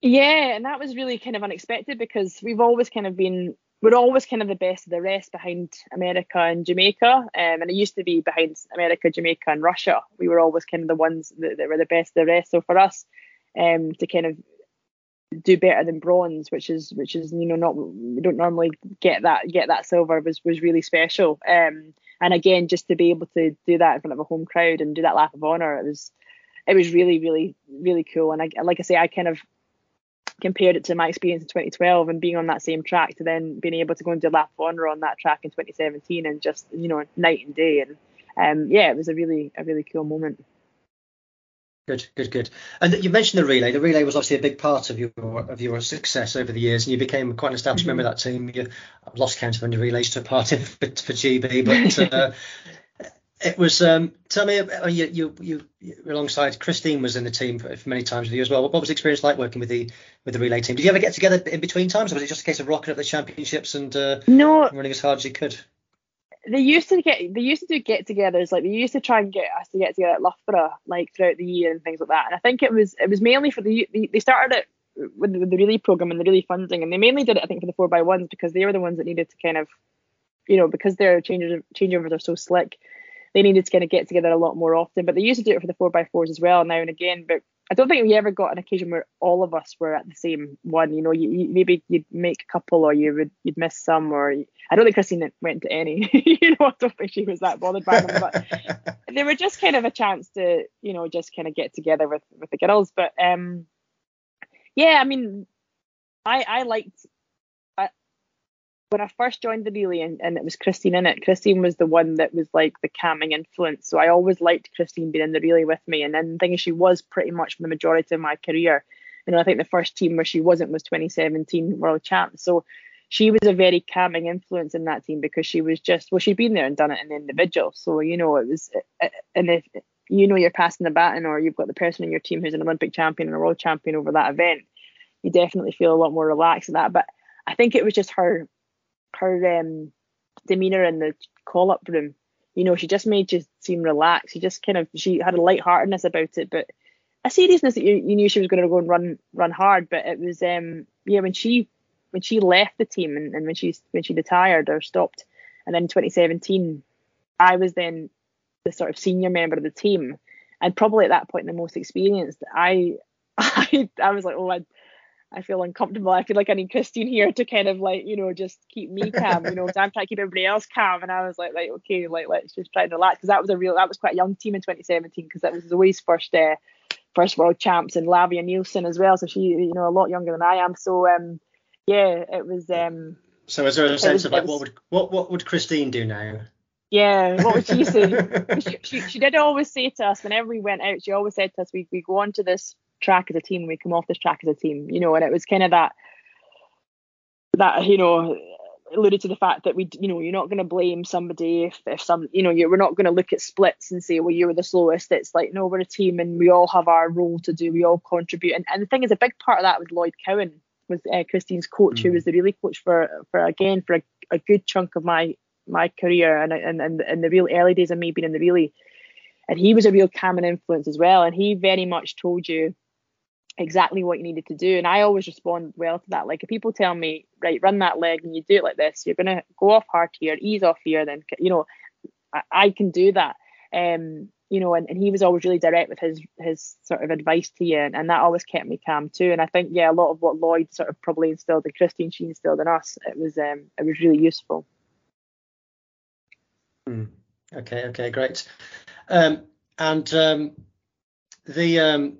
Yeah, and that was really kind of unexpected because we've always kind of been we're always kind of the best of the rest behind America and Jamaica. Um, and it used to be behind America, Jamaica, and Russia. We were always kind of the ones that, that were the best of the rest. So for us, um, to kind of do better than bronze, which is which is you know not we don't normally get that get that silver was was really special. Um, and again, just to be able to do that in front of a home crowd and do that lap of honor, it was it was really really really cool. And I like I say, I kind of compared it to my experience in 2012 and being on that same track to then being able to go and do lap of honor on that track in 2017 and just you know night and day and um, yeah it was a really a really cool moment Good, good, good. And you mentioned the relay. The relay was obviously a big part of your of your success over the years, and you became quite an established mm-hmm. member of that team. You I've lost count of when your relays took part in for, for GB, but uh, it was. Um, tell me, uh, you, you, you, alongside Christine was in the team for, many times with you as well. What, what was the experience like working with the with the relay team? Did you ever get together in between times, or was it just a case of rocking up the championships and uh, no running as hard as you could? They used to get they used to do get-togethers like they used to try and get us to get together at Loughborough like throughout the year and things like that. And I think it was it was mainly for the they started it with the, with the relay program and the relay funding, and they mainly did it I think for the four by ones because they were the ones that needed to kind of you know because their changes changeovers are so slick they needed to kind of get together a lot more often. But they used to do it for the four by fours as well now and again. But I don't think we ever got an occasion where all of us were at the same one. You know, you, you maybe you'd make a couple, or you would you'd miss some, or I don't think Christine went to any. you know, I don't think she was that bothered by them, but they were just kind of a chance to, you know, just kind of get together with with the girls. But um, yeah, I mean, I I liked when I first joined the relay and, and it was Christine in it, Christine was the one that was like the calming influence. So I always liked Christine being in the relay with me. And then the thing is, she was pretty much for the majority of my career. You know, I think the first team where she wasn't was 2017 World Champs. So she was a very calming influence in that team because she was just, well, she'd been there and done it in the individual. So, you know, it was, and if you know you're passing the baton or you've got the person in your team who's an Olympic champion and a world champion over that event, you definitely feel a lot more relaxed in that. But I think it was just her her um, demeanor in the call up room. You know, she just made you seem relaxed. She just kind of she had a lightheartedness about it, but a seriousness that you, you knew she was going to go and run run hard. But it was um yeah when she when she left the team and, and when she when she retired or stopped, and then 2017, I was then the sort of senior member of the team, and probably at that point the most experienced. I I I was like, oh, I I feel uncomfortable. I feel like I need Christine here to kind of like, you know, just keep me calm, you know, I'm trying to keep everybody else calm. And I was like, like, okay, like, let's just try and relax. Cause that was a real, that was quite a young team in 2017 because that was Zoe's first, uh, first world champs and Laviai Nielsen as well. So she, you know, a lot younger than I am. So, um, yeah, it was, um, so is there a sense was, of like, was, what would, what, what would Christine do now? Yeah, what would she say? she, she, she, did always say to us whenever we went out, she always said to us, we, we go on to this track as a team, we come off this track as a team, you know, and it was kind of that that you know alluded to the fact that we you know you're not going to blame somebody if, if some you know you we're not going to look at splits and say well you were the slowest. It's like no we're a team and we all have our role to do we all contribute. And, and the thing is a big part of that was lloyd cowan was uh, christine's coach mm. who was the relay coach for for again for a, a good chunk of my my career and and and, and the real early days of me being in the relay. And he was a real calming influence as well. And he very much told you exactly what you needed to do. And I always respond well to that. Like if people tell me, right, run that leg and you do it like this, you're gonna go off hard here, ease off here, then you know, I, I can do that. Um, you know, and, and he was always really direct with his his sort of advice to you, and, and that always kept me calm too. And I think yeah, a lot of what Lloyd sort of probably instilled in Christine, she instilled in us. It was um, it was really useful. Mm. Okay, okay, great. Um, and um, the um,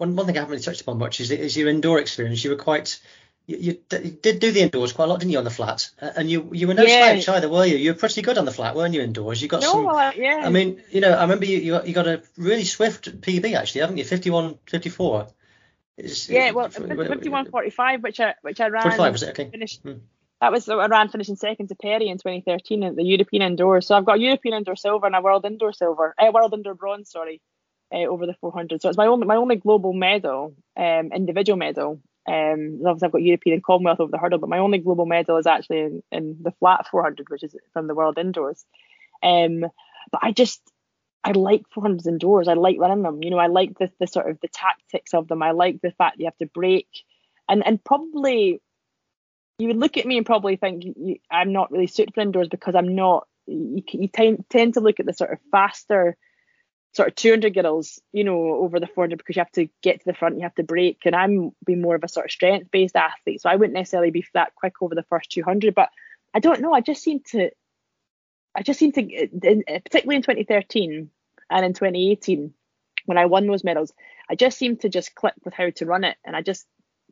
one one thing I haven't really touched upon much is, is your indoor experience. You were quite you, you, did do the indoors quite a lot, didn't you, on the flat? And you you were no yeah. slouch either, were you? You were pretty good on the flat, weren't you, indoors? You got no, some. Yeah. I mean, you know, I remember you, you got, you got a really swift PB actually, haven't you? 51, 54. yeah, well, 51.45, which I which I ran. 45 was it? Okay. Finished. Hmm. That was I ran finishing second to Perri in 2013 at the European Indoor. So I've got a European Indoor Silver and a World Indoor Silver, uh, World Indoor Bronze, sorry uh, over the 400. So it's my only my only global medal, um, individual medal. Um, obviously I've got European and Commonwealth over the hurdle, but my only global medal is actually in, in the flat 400, which is from the World Indoors. Um, but I just I like 400s indoors. I like running them. You know, I like the the sort of the tactics of them. I like the fact you have to break, and and probably you would look at me and probably think I'm not really suited for indoors because I'm not. You, you tend to look at the sort of faster sort of 200 girls, you know, over the 400 because you have to get to the front, you have to break. And I'm be more of a sort of strength based athlete, so I wouldn't necessarily be that quick over the first 200. But I don't know. I just seem to, I just seem to, particularly in 2013 and in 2018 when I won those medals, I just seemed to just click with how to run it, and I just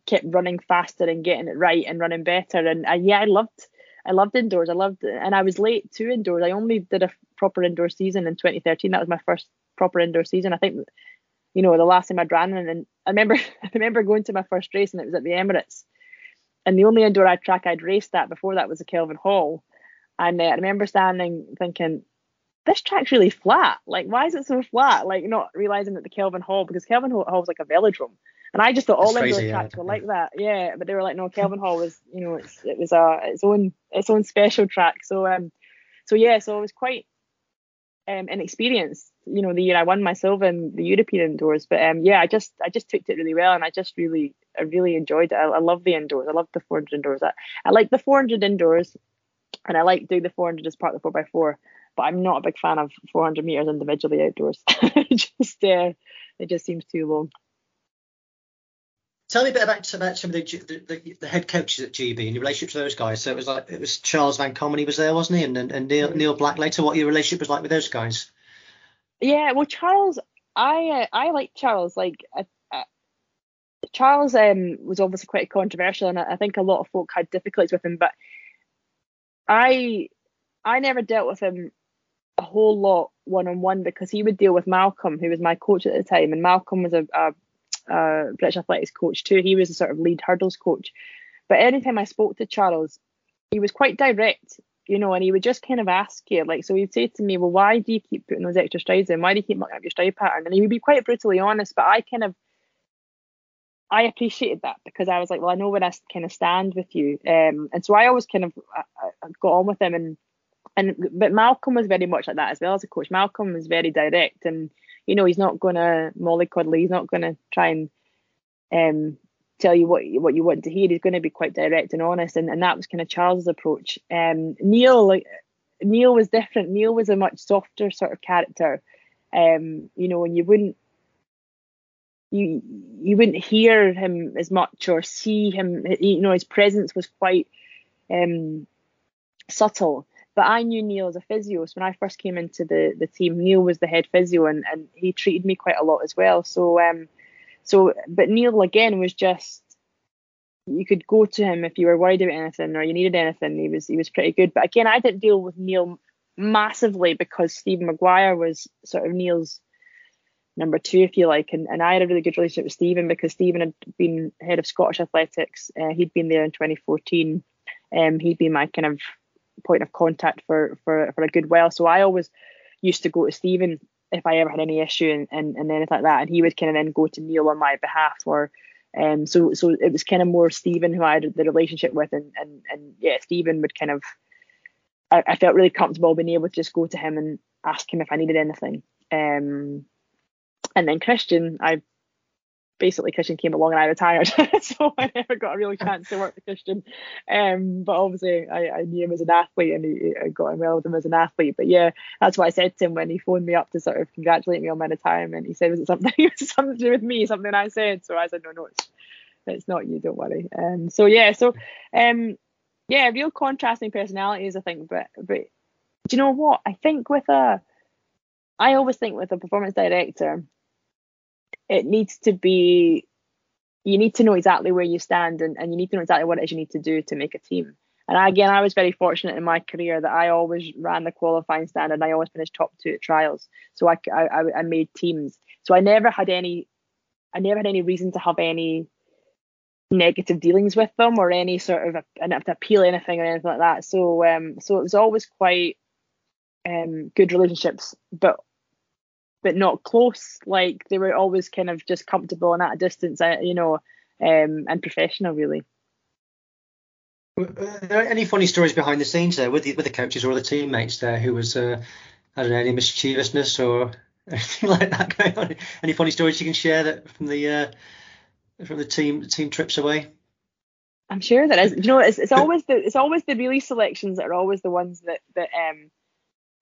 kept running faster and getting it right and running better. And I, yeah, I loved. I loved indoors. I loved, and I was late to indoors. I only did a proper indoor season in 2013. That was my first proper indoor season. I think, you know, the last time I'd ran, and I remember I remember going to my first race, and it was at the Emirates, and the only indoor track I'd raced at before that was the Kelvin Hall, and uh, I remember standing thinking, this track's really flat. Like, why is it so flat? Like, not realizing that the Kelvin Hall, because Kelvin Hall was like a velodrome. And I just thought all indoor tracks yeah. were like that. Yeah, but they were like, no, Kelvin Hall was, you know, it's it was a its own its own special track. So um, so yeah, so I was quite um inexperienced. You know, the year I won my silver in the European indoors, but um, yeah, I just I just took it really well, and I just really I really enjoyed it. I, I love the indoors. I love the 400 indoors. I, I like the 400 indoors, and I like doing the 400 as part of the 4x4. But I'm not a big fan of 400 meters individually outdoors. just uh, it just seems too long. Tell me a bit about, about some of the, the, the, head coaches at GB and your relationship to those guys. So it was like it was Charles Van Commenee, he was there, wasn't he? And and, and Neil, Neil Black later. What your relationship was like with those guys? Yeah, well, Charles, I uh, I like Charles. Like Charles um, was obviously quite controversial, and I, I think a lot of folk had difficulties with him. But I I never dealt with him a whole lot one on one because he would deal with Malcolm, who was my coach at the time, and Malcolm was a, a uh, British athletics coach too. He was a sort of lead hurdles coach. But anytime I spoke to Charles, he was quite direct, you know, and he would just kind of ask you, like, so he'd say to me, well, why do you keep putting those extra strides in? Why do you keep mucking up your stride pattern? And he would be quite brutally honest, but I kind of, I appreciated that because I was like, well, I know where I kind of stand with you, um, and so I always kind of I, I got on with him, and and but Malcolm was very much like that as well as a coach. Malcolm was very direct, and you know, he's not going to mollycoddle. He's not going to try and um, tell you what what you want to hear. He's going to be quite direct and honest, and, and that was kind of Charles's approach. Um, Neil, like Neil was different. Neil was a much softer sort of character. Um, you know, and you wouldn't you you wouldn't hear him as much or see him. You know, his presence was quite um, subtle. But I knew Neil as a physio. So when I first came into the, the team, Neil was the head physio and, and he treated me quite a lot as well. So um so but Neil again was just you could go to him if you were worried about anything or you needed anything. He was he was pretty good. But again, I didn't deal with Neil massively because Stephen Maguire was sort of Neil's number two, if you like. And, and I had a really good relationship with Stephen because Stephen had been head of Scottish athletics. Uh, he'd been there in 2014. Um, he'd been my kind of point of contact for for for a good while. So I always used to go to Stephen if I ever had any issue and, and, and anything like that, and he would kind of then go to Neil on my behalf or um so so it was kind of more Stephen who I had the relationship with and and and yeah Stephen would kind of I, I felt really comfortable being able to just go to him and ask him if I needed anything. Um and then Christian I basically Christian came along and I retired, so I never got a real chance to work with Christian. Um, but obviously I, I knew him as an athlete and he, I got on well with him as an athlete. But yeah, that's what I said to him when he phoned me up to sort of congratulate me on my retirement. He said, "Was it something? something to do with me? Something I said?" So I said, "No, no, it's it's not you. Don't worry." Um, so yeah, so um, yeah, real contrasting personalities, I think. But but do you know what? I think with a I always think with a performance director it needs to be you need to know exactly where you stand and, and you need to know exactly what it is you need to do to make a team. And again, I was very fortunate in my career that I always ran the qualifying standard and I always finished top two at trials. So I, I, I made teams. So I never had any, I never had any reason to have any negative dealings with them or any sort of an to appeal anything or anything like that. So um, so it was always quite um good relationships, but but not close. Like they were always kind of just comfortable and at a distance, uh, you know, um, and professional really. Are there any funny stories behind the scenes there with the with the coaches or the teammates there who was uh, I don't know any mischievousness or anything like that going on? Any funny stories you can share that from the uh, from the team team trips away? I'm sure there is. You know, it's, it's always the it's always the really selections that are always the ones that that um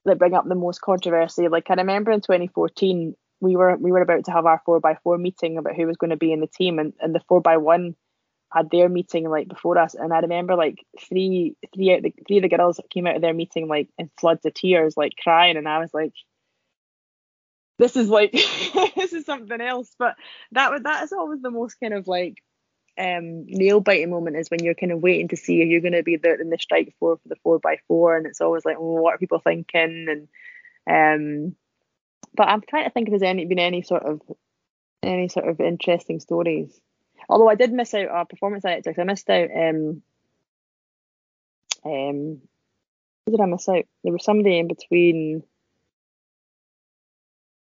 that bring up the most controversy. Like I remember in 2014, we were we were about to have our four by four meeting about who was going to be in the team, and, and the four by one had their meeting like before us. And I remember like three three out the three of the girls came out of their meeting like in floods of tears, like crying, and I was like, this is like this is something else. But that was that is always the most kind of like um, nail biting moment is when you're kind of waiting to see if you're going to be there in the strike four for the four by four, and it's always like, well, what are people thinking? And um, but I'm trying to think if there's any been any sort of any sort of interesting stories. Although I did miss out our performance director, I missed out. Um, um, did I miss out? There was somebody in between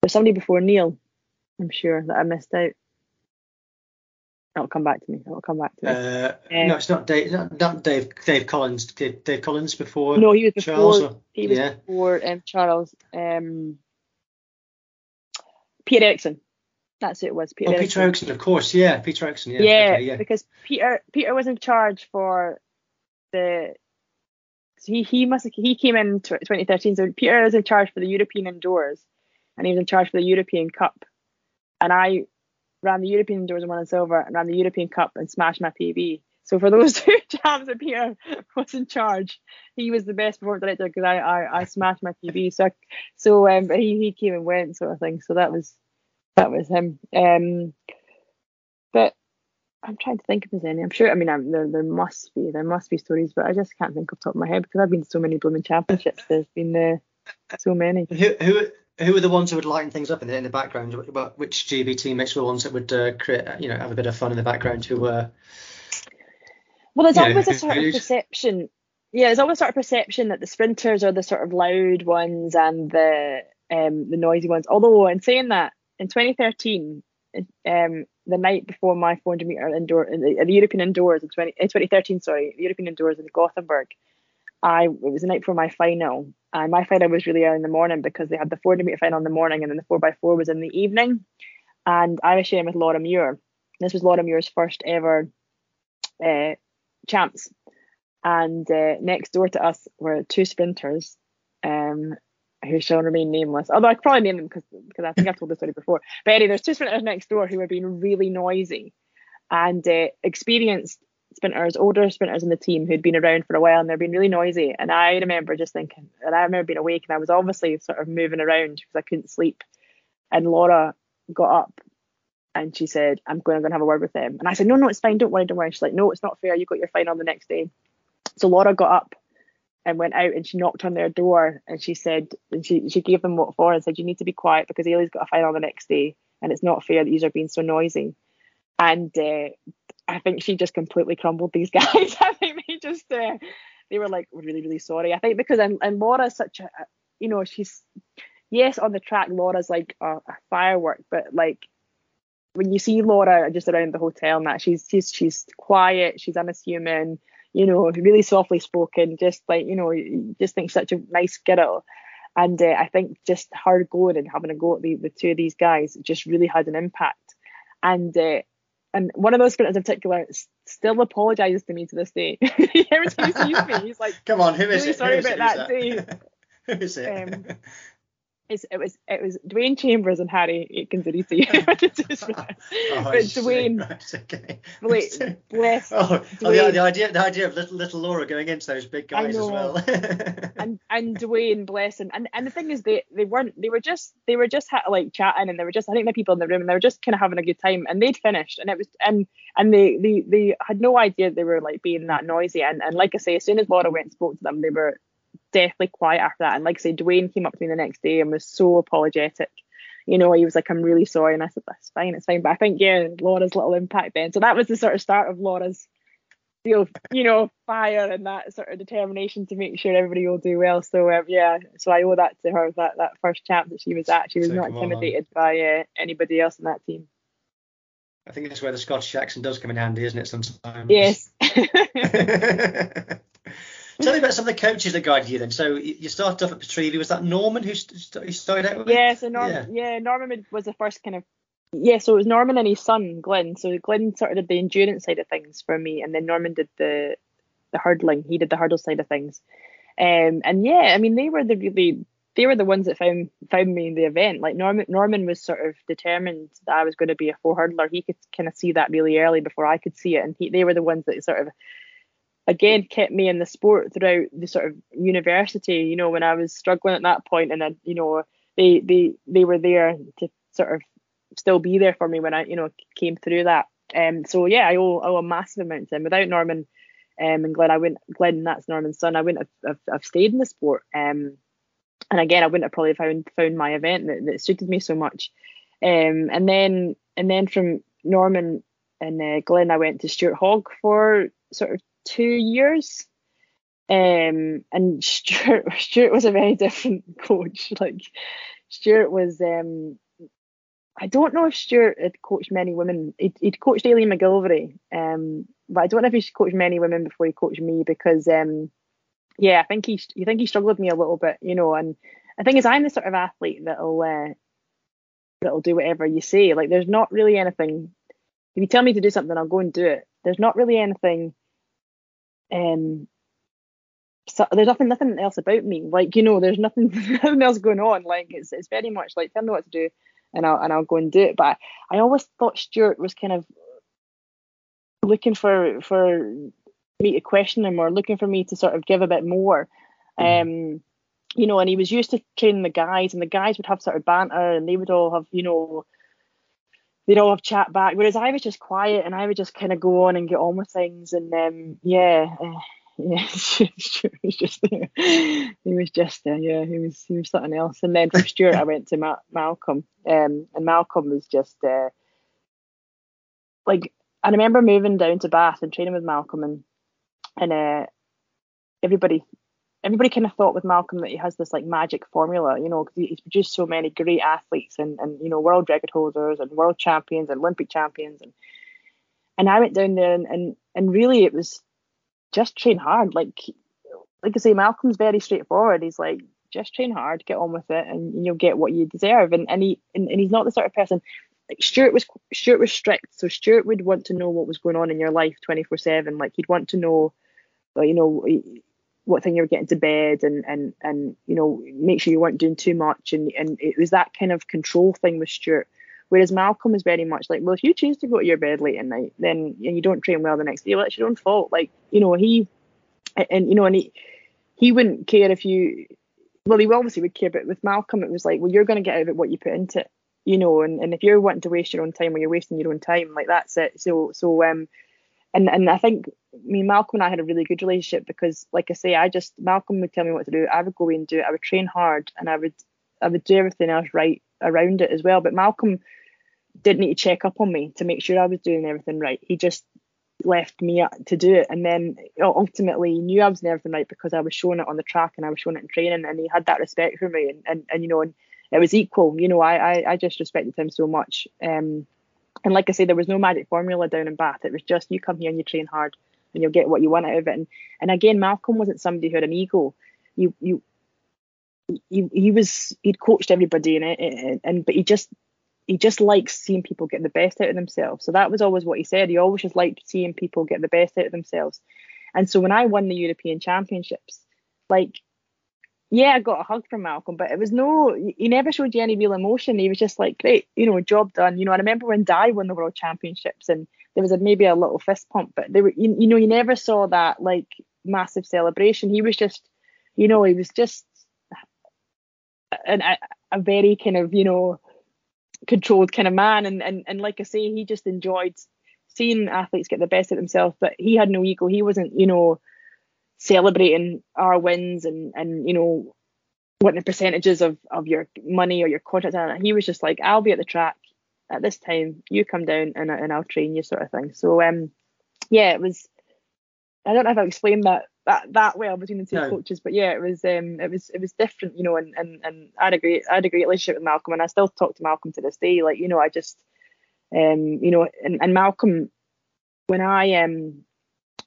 There's somebody before Neil, I'm sure that I missed out. It'll come back to me. It'll come back to me. Uh, um, no, it's not Dave. Not, not Dave. Dave Collins. Dave, Dave, Collins before. No, he was before. Charles, or, he was yeah. before um, Charles. Um, Peter Eriksson. That's who it was. Peter, oh, Peter Eriksson, of course. Yeah, Peter Eriksson. Yeah. Yeah, okay, yeah. because Peter Peter was in charge for the. So he he must he came in 2013. So Peter was in charge for the European indoors, and he was in charge for the European Cup, and I ran the European indoors and won a silver, and ran the European Cup and smashed my PB. So for those two jams that Peter was in charge, he was the best performance director because I, I I smashed my PB. So so um he he came and went sort of thing. So that was that was him. Um, but I'm trying to think if there's any. I'm sure. I mean, I'm, there there must be there must be stories, but I just can't think off top of my head because I've been to so many blooming championships. There's been uh, so many. Who who who are the ones who would lighten things up in the in the background? Which GB teammates were the ones that would uh, create you know have a bit of fun in the background who were. Well, there's always know, a sort of perception. Yeah, there's always sort of perception that the sprinters are the sort of loud ones and the um the noisy ones. Although in saying that, in 2013, um, the night before my 400 meter indoor, the, the European indoors in 20, 2013, sorry, the European indoors in Gothenburg, I it was the night before my final, and my final was really early in the morning because they had the 400 meter final in the morning, and then the 4x4 was in the evening, and I was sharing with Laura Muir. This was Laura Muir's first ever uh, champs, and uh, next door to us were two sprinters, um, who shall remain nameless. Although I could probably name them because because I think I've told this story before. But anyway, there's two sprinters next door who were being really noisy and uh, experienced sprinters, older sprinters in the team who'd been around for a while and they're being really noisy. And I remember just thinking, and I remember being awake and I was obviously sort of moving around because I couldn't sleep. And Laura got up and she said, I'm going to go and have a word with them. And I said, No, no, it's fine. Don't worry, don't worry. She's like, No, it's not fair. You got your final the next day. So Laura got up and went out and she knocked on their door and she said and she she gave them what for and said you need to be quiet because Eilidh's got a final the next day and it's not fair that you are being so noisy and uh, I think she just completely crumbled these guys I think they just uh, they were like really really sorry I think because and, and Laura's such a you know she's yes on the track Laura's like a, a firework but like when you see Laura just around the hotel and that she's she's she's quiet she's unassuming you know, really softly spoken, just like, you know, just think such a nice girl. And uh, I think just her going and having a go at the, the two of these guys just really had an impact. And uh, and one of those sprinters in particular still apologizes to me to this day. Every time he sees me, he's like, "Come on, who is really it? Sorry who about that, that day." who is it? Um, it's, it was it was Dwain Chambers and Harry Aikines-Aryeetey. oh, but Dwain, right, okay. Wait, oh, bless. Oh, Dwain, oh the, the, idea the idea of little little Laura going into those big guys as well. and and Dwain, bless him. And and the thing is, they they weren't. They were just they were just like chatting, and they were just. I think the people in the room, and they were just kind of having a good time. And they'd finished, and it was and and they they they had no idea they were like being that noisy. And and like I say, as soon as Laura went and spoke to them, they were deathly quiet after that. And like I said, Dwain came up to me the next day and was so apologetic. You know, he was like, I'm really sorry. And I said, That's fine, it's fine. But I think, yeah, Laura's little impact then. So that was the sort of start of Laura's you know, fire and that sort of determination to make sure everybody will do well. So um, yeah, so I owe that to her that that first champ that she was at. She was so not intimidated on. by uh, anybody else in that team. I think that's where the Scottish accent does come in handy, isn't it? Sometimes. Yes. Tell me about some of the coaches that guided you then. So you started off at Pitreavie. Was that Norman who, st- who started out with? Yeah, so Norman, yeah. yeah, Norman was the first kind of yeah, so it was Norman and his son Glenn. So Glenn sort of did the endurance side of things for me, and then Norman did the the hurdling. He did the hurdle side of things. Um, and yeah, I mean they were the really they were the ones that found found me in the event. Like Norman Norman was sort of determined that I was going to be a four hurdler. He could kind of see that really early before I could see it, and he, they were the ones that sort of again kept me in the sport throughout the sort of university you know when i was struggling at that point and then you know they they they were there to sort of still be there for me when i you know came through that. Um so yeah i owe, owe a massive amount to them. Without norman um and glenn i wouldn't glenn that's norman's son i wouldn't have, have, have stayed in the sport. Um and again i wouldn't have probably found found my event that, that suited me so much. Um and then and then from norman and uh, glenn i went to stuart hogg for sort of two years. Um, and Stuart, Stuart was a very different coach. Like Stuart was um, I don't know if Stuart had coached many women. He'd, he'd coached Aileen McGillivary, um, but I don't know if he's coached many women before he coached me because, um, yeah, I think he, you think he struggled with me a little bit, you know. And I think is I'm the sort of athlete that'll uh, that'll do whatever you say. Like, there's not really anything. If you tell me to do something, I'll go and do it. There's not really anything. Um, so there's nothing nothing else about me. Like you know, there's nothing nothing else going on. Like it's it's very much like tell me what to do and I'll and I'll go and do it. But I always thought Stuart was kind of looking for for me to question him or looking for me to sort of give a bit more. Mm-hmm. Um, you know, and he was used to training the guys, and the guys would have sort of banter, and they would all have, you know, they'd all have chat back. Whereas I was just quiet, and I would just kind of go on and get on with things, and um, yeah. Uh, yeah, he was just he was just uh, yeah, he was he was something else. And then from Stuart, I went to Ma- Malcolm, um, and Malcolm was just uh, like I remember moving down to Bath and training with Malcolm, and and uh, everybody everybody kind of thought with Malcolm that he has this like magic formula, you know, because he's produced so many great athletes and and you know world record holders and world champions and Olympic champions and and I went down there and and, and really it was just train hard. Like like I say, Malcolm's very straightforward. He's like, just train hard, get on with it, and you'll get what you deserve. And and he and, and he's not the sort of person. Like Stuart was Stuart was strict, so Stuart would want to know what was going on in your life twenty four seven. Like he'd want to know, you know, what thing you were getting to bed, and and and you know, make sure you weren't doing too much. And and it was that kind of control thing with Stuart. Whereas Malcolm was very much like, well, if you choose to go to your bed late at night, then and you don't train well the next day, well, it's your own fault. Like, you know, he and, and you know, and he he wouldn't care if you well, he obviously would care, but with Malcolm it was like, well, you're gonna get out of it what you put into it. You know, and, and if you're wanting to waste your own time, well, you're wasting your own time, like that's it. So so um and and I think me Malcolm and I had a really good relationship because like I say, I just Malcolm would tell me what to do. I would go and do it. I would train hard and I would I would do everything else right around it as well. But Malcolm didn't need to check up on me to make sure I was doing everything right. He just left me to do it. And then you know, ultimately he knew I was doing everything right because I was showing it on the track and I was showing it in training and he had that respect for me and, and, and you know, and it was equal. You know, I, I, I just respected him so much. Um, and like I say, there was no magic formula down in Bath. It was just you come here and you train hard and you'll get what you want out of it. And and again, Malcolm wasn't somebody who had an ego. You you he, he was he'd coached everybody in it and, and but he just he just likes seeing people get the best out of themselves. So that was always what he said. He always just liked seeing people get the best out of themselves. And so when I won the European Championships, like, yeah, I got a hug from Malcolm, but it was no, he never showed you any real emotion. He was just like, great, you know, job done. You know, I remember when Dai won the World Championships and there was a, maybe a little fist pump, but they were, you, you know, you never saw that like massive celebration. He was just, you know, he was just an, a, a very kind of, you know, controlled kind of man and, and and like I say he just enjoyed seeing athletes get the best of themselves but he had no ego he wasn't you know celebrating our wins and and you know what the percentages of of your money or your contract and he was just like I'll be at the track at this time you come down and, and I'll train you sort of thing so um yeah it was I don't know if I've explained that that that well between the two no. coaches. But yeah, it was um it was it was different, you know, and, and and I had a great I had a great relationship with Malcolm and I still talk to Malcolm to this day. Like, you know, I just um, you know, and, and Malcolm when I um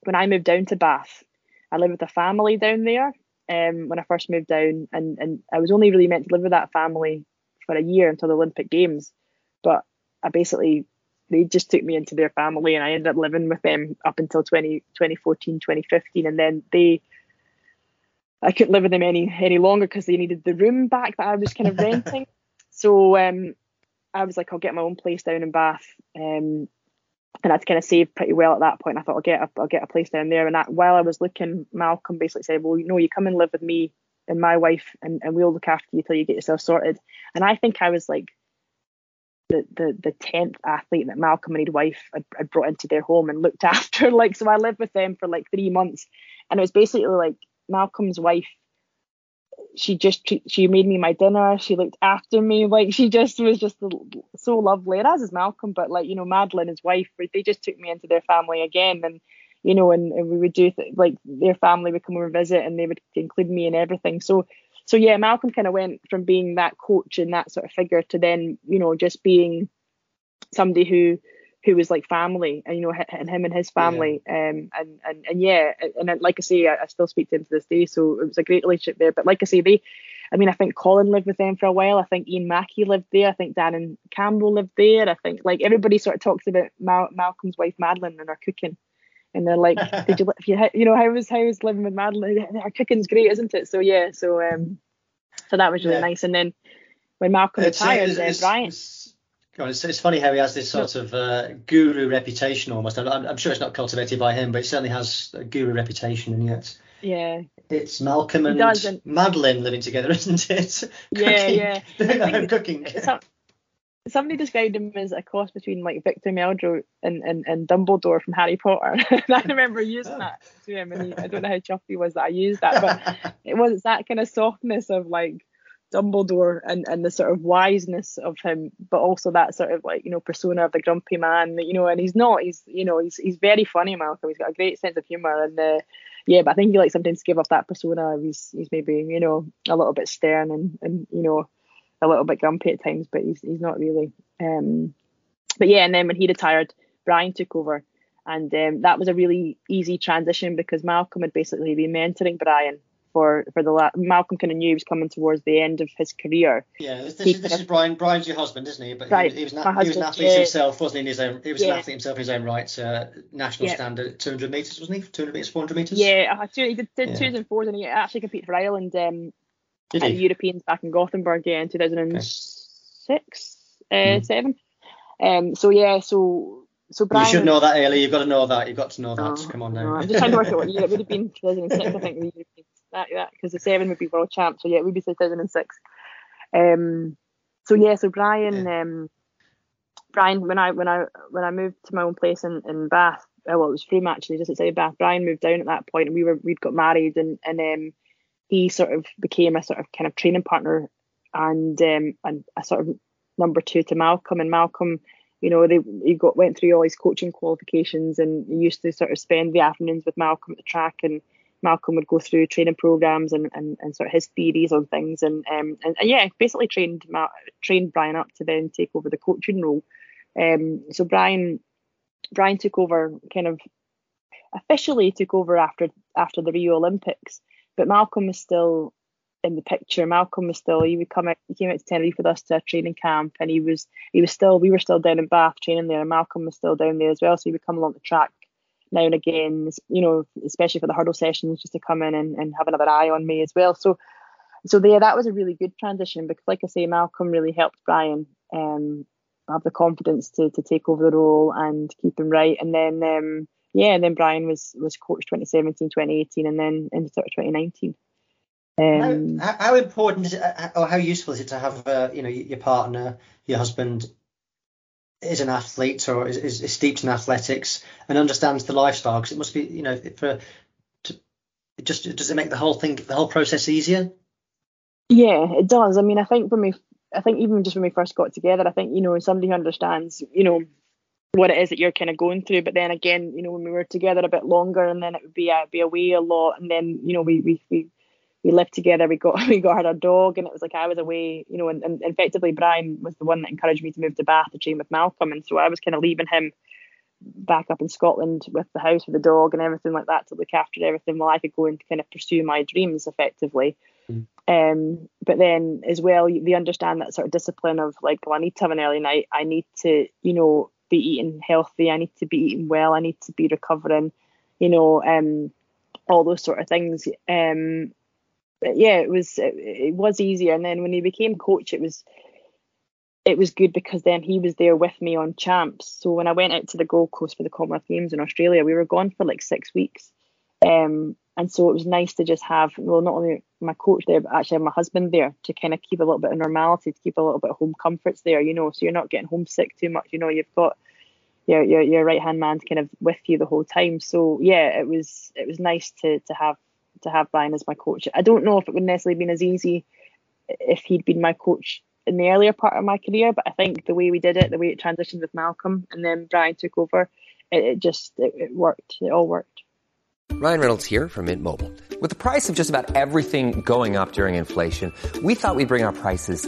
when I moved down to Bath, I lived with a family down there. Um when I first moved down and and I was only really meant to live with that family for a year until the Olympic Games. But I basically they just took me into their family and I ended up living with them up until 20, 2014, 2015. And then they, I couldn't live with them any any longer because they needed the room back that I was kind of renting. so um, I was like, I'll get my own place down in Bath. Um, and I'd kind of saved pretty well at that point. I thought I'll get a, I'll get a place down there. And that, while I was looking, Malcolm basically said, well, you know, you come and live with me and my wife and, and we'll look after you till you get yourself sorted. And I think I was like the the the tenth athlete that Malcolm and his wife had, had, brought into their home and looked after. Like so, I lived with them for like three months, and it was basically like Malcolm's wife. She just she made me my dinner. She looked after me. Like she just was just so lovely. And as is Malcolm, but like you know, Madeline, his wife, they just took me into their family again, and you know, and, and we would do th- like their family would come over visit, and they would include me in everything. So so yeah, Malcolm kind of went from being that coach and that sort of figure to then you know just being somebody who who was like family and you know and him and his family yeah. um and and and yeah and like I say I, I still speak to him to this day so it was a great relationship there but like I say they I mean, I think Colin lived with them for a while. I think Ian Mackie lived there. I think Darren Campbell lived there. I think like everybody sort of talks about Mal- Malcolm's wife Madeline and her cooking, and they're like, "Did you, you, you know, how was how was living with Madeline? Her cooking's great, isn't it?" So yeah, so um, so that was really yeah. nice. And then when Malcolm it's, retired, it's, uh, it's, Brian. God, it's, it's funny how he has this sort of uh, guru reputation almost. I'm, I'm, sure it's not cultivated by him, but it certainly has a guru reputation, and yet yeah, it's Malcolm and Madeline living together, isn't it? yeah, yeah. I'm cooking. Some, somebody described him as a cross between like Victor Meldrew and, and, and Dumbledore from Harry Potter. and I remember using oh. that to him, and he, I don't know how chuffed he was that I used that, but it was that kind of softness of like Dumbledore and, and the sort of wiseness of him, but also that sort of like, you know, persona of the grumpy man, you know, and he's not, he's, you know, he's, he's very funny, Malcolm. He's got a great sense of humour. And uh, yeah, but I think he like sometimes give off that persona. He's, he's maybe, you know, a little bit stern and, and, you know, a little bit grumpy at times, but he's, he's not really. Um, but yeah, and then when he retired, Brian took over. And um, that was a really easy transition because Malcolm had basically been mentoring Brian for for the la- Malcolm kind of knew he was coming towards the end of his career. Yeah, this, this, is, this is Brian. Brian's your husband, isn't he? But right, he, he, was, an, husband, he was an athlete yeah. himself, wasn't he? In his own, he was yeah. an athlete himself in his own right. Uh, national yeah. standard, 200 meters, wasn't he? 200 meters, 400 meters. Yeah, uh, he did, did yeah. twos and fours, and he actually competed for Ireland um, at the Europeans back in Gothenburg, yeah, in 2006, okay. uh, mm. seven. Um, so yeah, so so Brian. You should know that, Eilidh. You've got to know that. You've got to know that. Oh, Come on now. No, I'm just trying to work out what year it would have been. 2006, I think, the Europeans that that because the seven would be world champ. So yeah, it would be 2006. Um, so yeah, so Brian, yeah. um, Brian, when I when I when I moved to my own place in, in Bath, uh, well, it was Frome actually, just outside Bath. Brian moved down at that point, and we were we'd got married, and and um, he sort of became a sort of kind of training partner, and um, and a sort of number two to Malcolm, and Malcolm. You know, they he got went through all his coaching qualifications, and he used to sort of spend the afternoons with Malcolm at the track, and Malcolm would go through training programs and, and, and sort of his theories on things. And um and, and yeah basically trained trained Brian up to then take over the coaching role. Um so Brian Brian took over kind of officially took over after after the Rio Olympics. But Malcolm was still in the picture. Malcolm was still he would come out he came out to Tenerife with us to a training camp and he was he was still we were still down in Bath training there and Malcolm was still down there as well. So he would come along the track now and again, you know, especially for the hurdle sessions, just to come in and, and have another eye on me as well. So, so there, that was a really good transition because, like I say, Malcolm really helped Brian um, have the confidence to to take over the role and keep him right. And then, um, yeah, and then Brian was was coach 2017, 2018, and then into sort of 2019. Um, how, how, important is it, or how useful is it to have, uh, you know, your partner, your husband is an athlete or is, is, is steeped in athletics and understands the lifestyle because it must be you know for to, it just does it make the whole thing the whole process easier. Yeah it does. I mean i think when we i think even just when we first got together i think you know somebody who understands you know what it is that you're kind of going through but then again you know when we were together a bit longer and then it would be uh, be away a lot and then you know we we, we we lived together. We got we got our dog, and it was like I was away, you know. And, and effectively, Brian was the one that encouraged me to move to Bath to train with Malcolm, and so I was kind of leaving him back up in Scotland with the house with the dog and everything like that to look after everything while I could go and kind of pursue my dreams effectively. Mm. Um, but then as well, they understand that sort of discipline of like, well, I need to have an early night. I need to, you know, be eating healthy. I need to be eating well. I need to be recovering, you know, um, all those sort of things. Um, but yeah, it was it, it was easier. And then when he became coach, it was it was good because then he was there with me on champs. So when I went out to the Gold Coast for the Commonwealth Games in Australia, we were gone for like six weeks. Um, and so it was nice to just have well not only my coach there but actually my husband there to kind of keep a little bit of normality to keep a little bit of home comforts there you know so you're not getting homesick too much you know you've got your your, your right hand man kind of with you the whole time so yeah it was it was nice to to have to have Brian as my coach. I don't know if it would necessarily have been as easy if he'd been my coach in the earlier part of my career, but I think the way we did it, the way it transitioned with Malcolm and then Brian took over, it, it just it, it worked. It all worked. Ryan Reynolds here from Mint Mobile. With the price of just about everything going up during inflation, we thought we'd bring our prices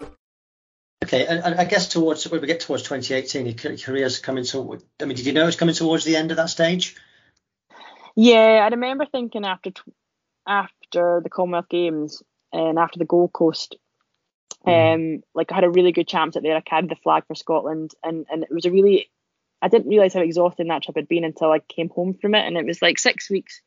Okay, and, and I guess towards when we get towards 2018, your career's coming to. I mean, did you know it was coming towards the end of that stage? Yeah, I remember thinking after after the Commonwealth Games and after the Gold Coast, mm. um, like I had a really good chance at there. I carried the flag for Scotland, and and it was a really. I didn't realize how exhausting that trip had been until I came home from it, and it was like six weeks.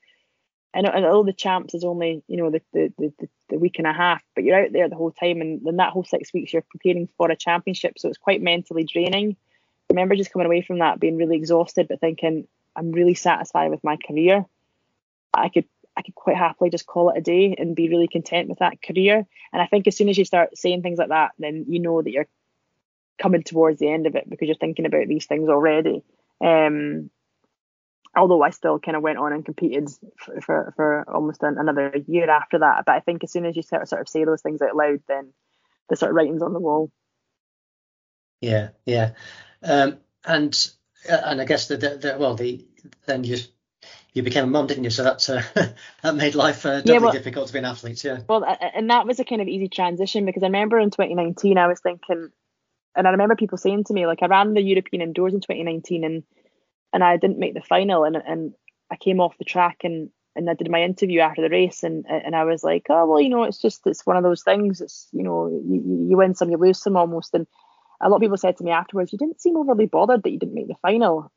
And, and all the champs is only you know the, the the, the week and a half, but you're out there the whole time, and then that whole six weeks you're preparing for a championship, so it's quite mentally draining. I remember just coming away from that being really exhausted, but thinking I'm really satisfied with my career. I could I could quite happily just call it a day and be really content with that career. And I think as soon as you start saying things like that, then you know that you're coming towards the end of it because you're thinking about these things already. Um, although I still kind of went on and competed for, for, for almost an, another year after that. But I think as soon as you sort of, sort of say those things out loud, then the sort of writing's on the wall. Yeah, yeah. Um, and uh, and I guess the, the, the well the then you you became a mum, didn't you? So that's uh, that made life uh, doubly yeah, well, difficult to be an athlete. Yeah. Well, and that was a kind of easy transition because I remember in 2019 I was thinking, and I remember people saying to me like I ran the European indoors in 2019 and and I didn't make the final and and I came off the track and and I did my interview after the race and and I was like, oh well, you know, it's just it's one of those things. It's you know, you, you win some, you lose some almost. And a lot of people said to me afterwards, you didn't seem overly bothered that you didn't make the final.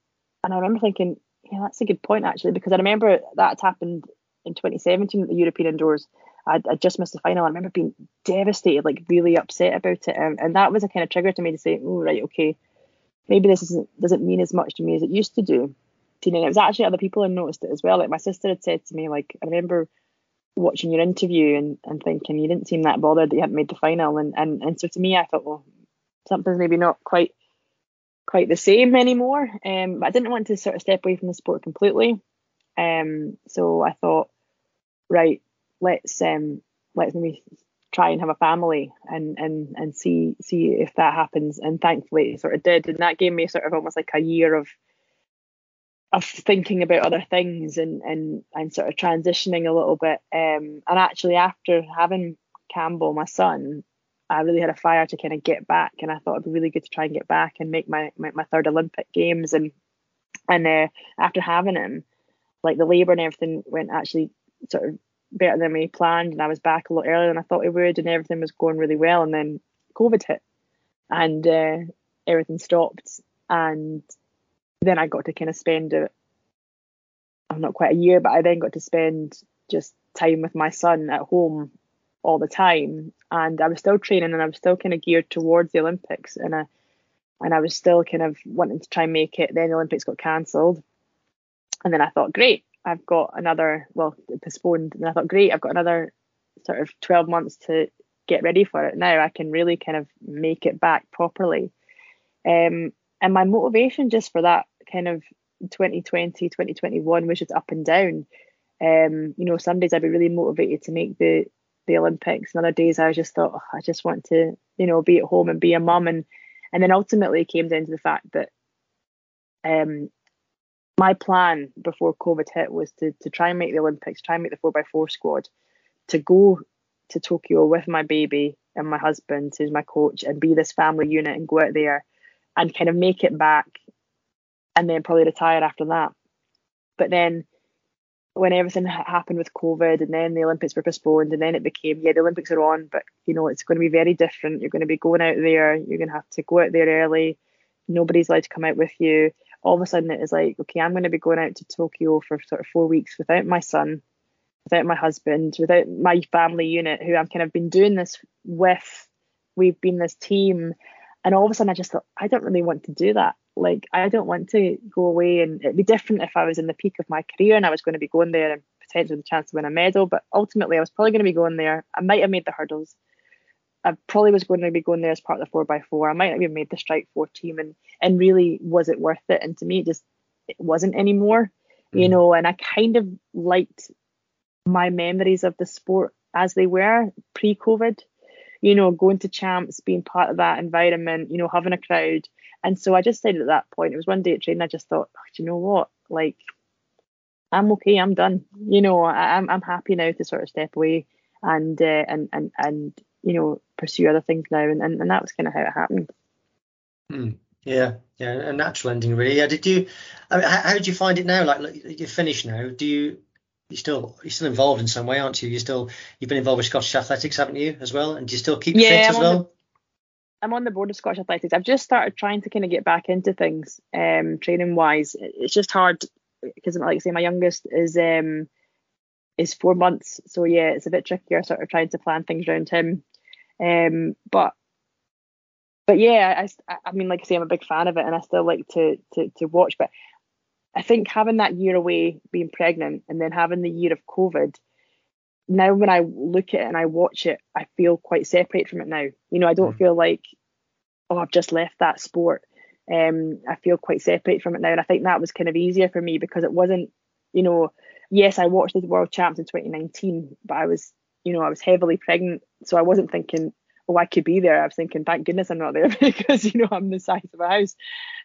And I remember thinking, yeah, that's a good point actually, because I remember that happened in 2017 at the European Indoors. I, just missed the final. I remember being devastated, like really upset about it, and, and that was a kind of trigger to me to say, oh right, okay, maybe this doesn't mean as much to me as it used to do. And it was actually other people who noticed it as well. Like my sister had said to me, like I remember watching your interview and, and thinking you didn't seem that bothered that you hadn't made the final, and and and so to me, I thought, well, something's maybe not quite quite the same anymore. Um, but I didn't want to sort of step away from the sport completely. Um, so I thought, right, let's um, let's maybe try and have a family and and and see see if that happens. And thankfully, it sort of did, and that gave me sort of almost like a year of of thinking about other things and and and sort of transitioning a little bit. Um, and actually, after having Campbell, my son, I really had a fire to kind of get back, and I thought it'd be really good to try and get back and make my my, my third Olympic Games. And and uh, after having him, like the labour and everything went actually sort of better than we planned, and I was back a lot earlier than I thought it would, and everything was going really well. And then COVID hit, and uh, everything stopped, and then I got to kind of spend it. I'm not quite a year, but I then got to spend just time with my son at home all the time and I was still training and I was still kind of geared towards the Olympics and I and I was still kind of wanting to try and make it. Then the Olympics got cancelled. And then I thought, great, I've got another well, postponed. And I thought, great, I've got another sort of 12 months to get ready for it. Now I can really kind of make it back properly. Um, and my motivation just for that kind of 2020, 2021 was just up and down. Um, you know, some days I'd be really motivated to make the the Olympics. And other days I just thought, oh, I just want to, you know, be at home and be a mum. And and then ultimately it came down to the fact that um my plan before COVID hit was to to try and make the Olympics, try and make the four x four squad, to go to Tokyo with my baby and my husband, who's my coach, and be this family unit and go out there and kind of make it back and then probably retire after that. But then when everything happened with COVID and then the Olympics were postponed and then it became, yeah, the Olympics are on, but you know, it's going to be very different. You're going to be going out there, you're going to have to go out there early. Nobody's allowed to come out with you. All of a sudden it is like, okay, I'm going to be going out to Tokyo for sort of four weeks without my son, without my husband, without my family unit who I've kind of been doing this with. We've been this team. And all of a sudden I just thought, I don't really want to do that like I don't want to go away and it'd be different if I was in the peak of my career and I was going to be going there and potentially the chance to win a medal. But ultimately I was probably going to be going there. I might have made the hurdles. I probably was going to be going there as part of the four by four. I might not even made the strike four team, and and really was it worth it? And to me, it just it wasn't anymore, mm. you know. And I kind of liked my memories of the sport as they were pre-COVID. You know, going to champs, being part of that environment, you know, having a crowd. And so I just said at that point, it was one day at training, I just thought, oh, do you know what? Like, I'm okay, I'm done. You know, I, I'm I'm happy now to sort of step away and uh, and and and you know pursue other things now, and and, and that was kind of how it happened. Mm, yeah, yeah, a natural ending, really. Yeah. Did you? I mean, how, how did you find it now? Like, like you're finished now. Do you? You still you're still involved in some way, aren't you? You still you've been involved with Scottish Athletics, haven't you, as well? And do you still keep yeah, fit as well? The, I'm on the board of Scottish Athletics. I've just started trying to kind of get back into things, um, training wise. It's just hard because, like I say, my youngest is um is four months, so yeah, it's a bit trickier, sort of trying to plan things around him. Um, but but yeah, I, I mean, like I say, I'm a big fan of it, and I still like to to to watch. But I think having that year away, being pregnant, and then having the year of COVID, now when I look at it and I watch it, I feel quite separate from it now. You know, I don't mm. feel like, oh, I've just left that sport. Um, I feel quite separate from it now, and I think that was kind of easier for me because it wasn't, you know, yes, I watched the World Champs in 2019, but I was you know, I was heavily pregnant, so I wasn't thinking, oh, I could be there. I was thinking, thank goodness I'm not there because you know I'm the size of a house.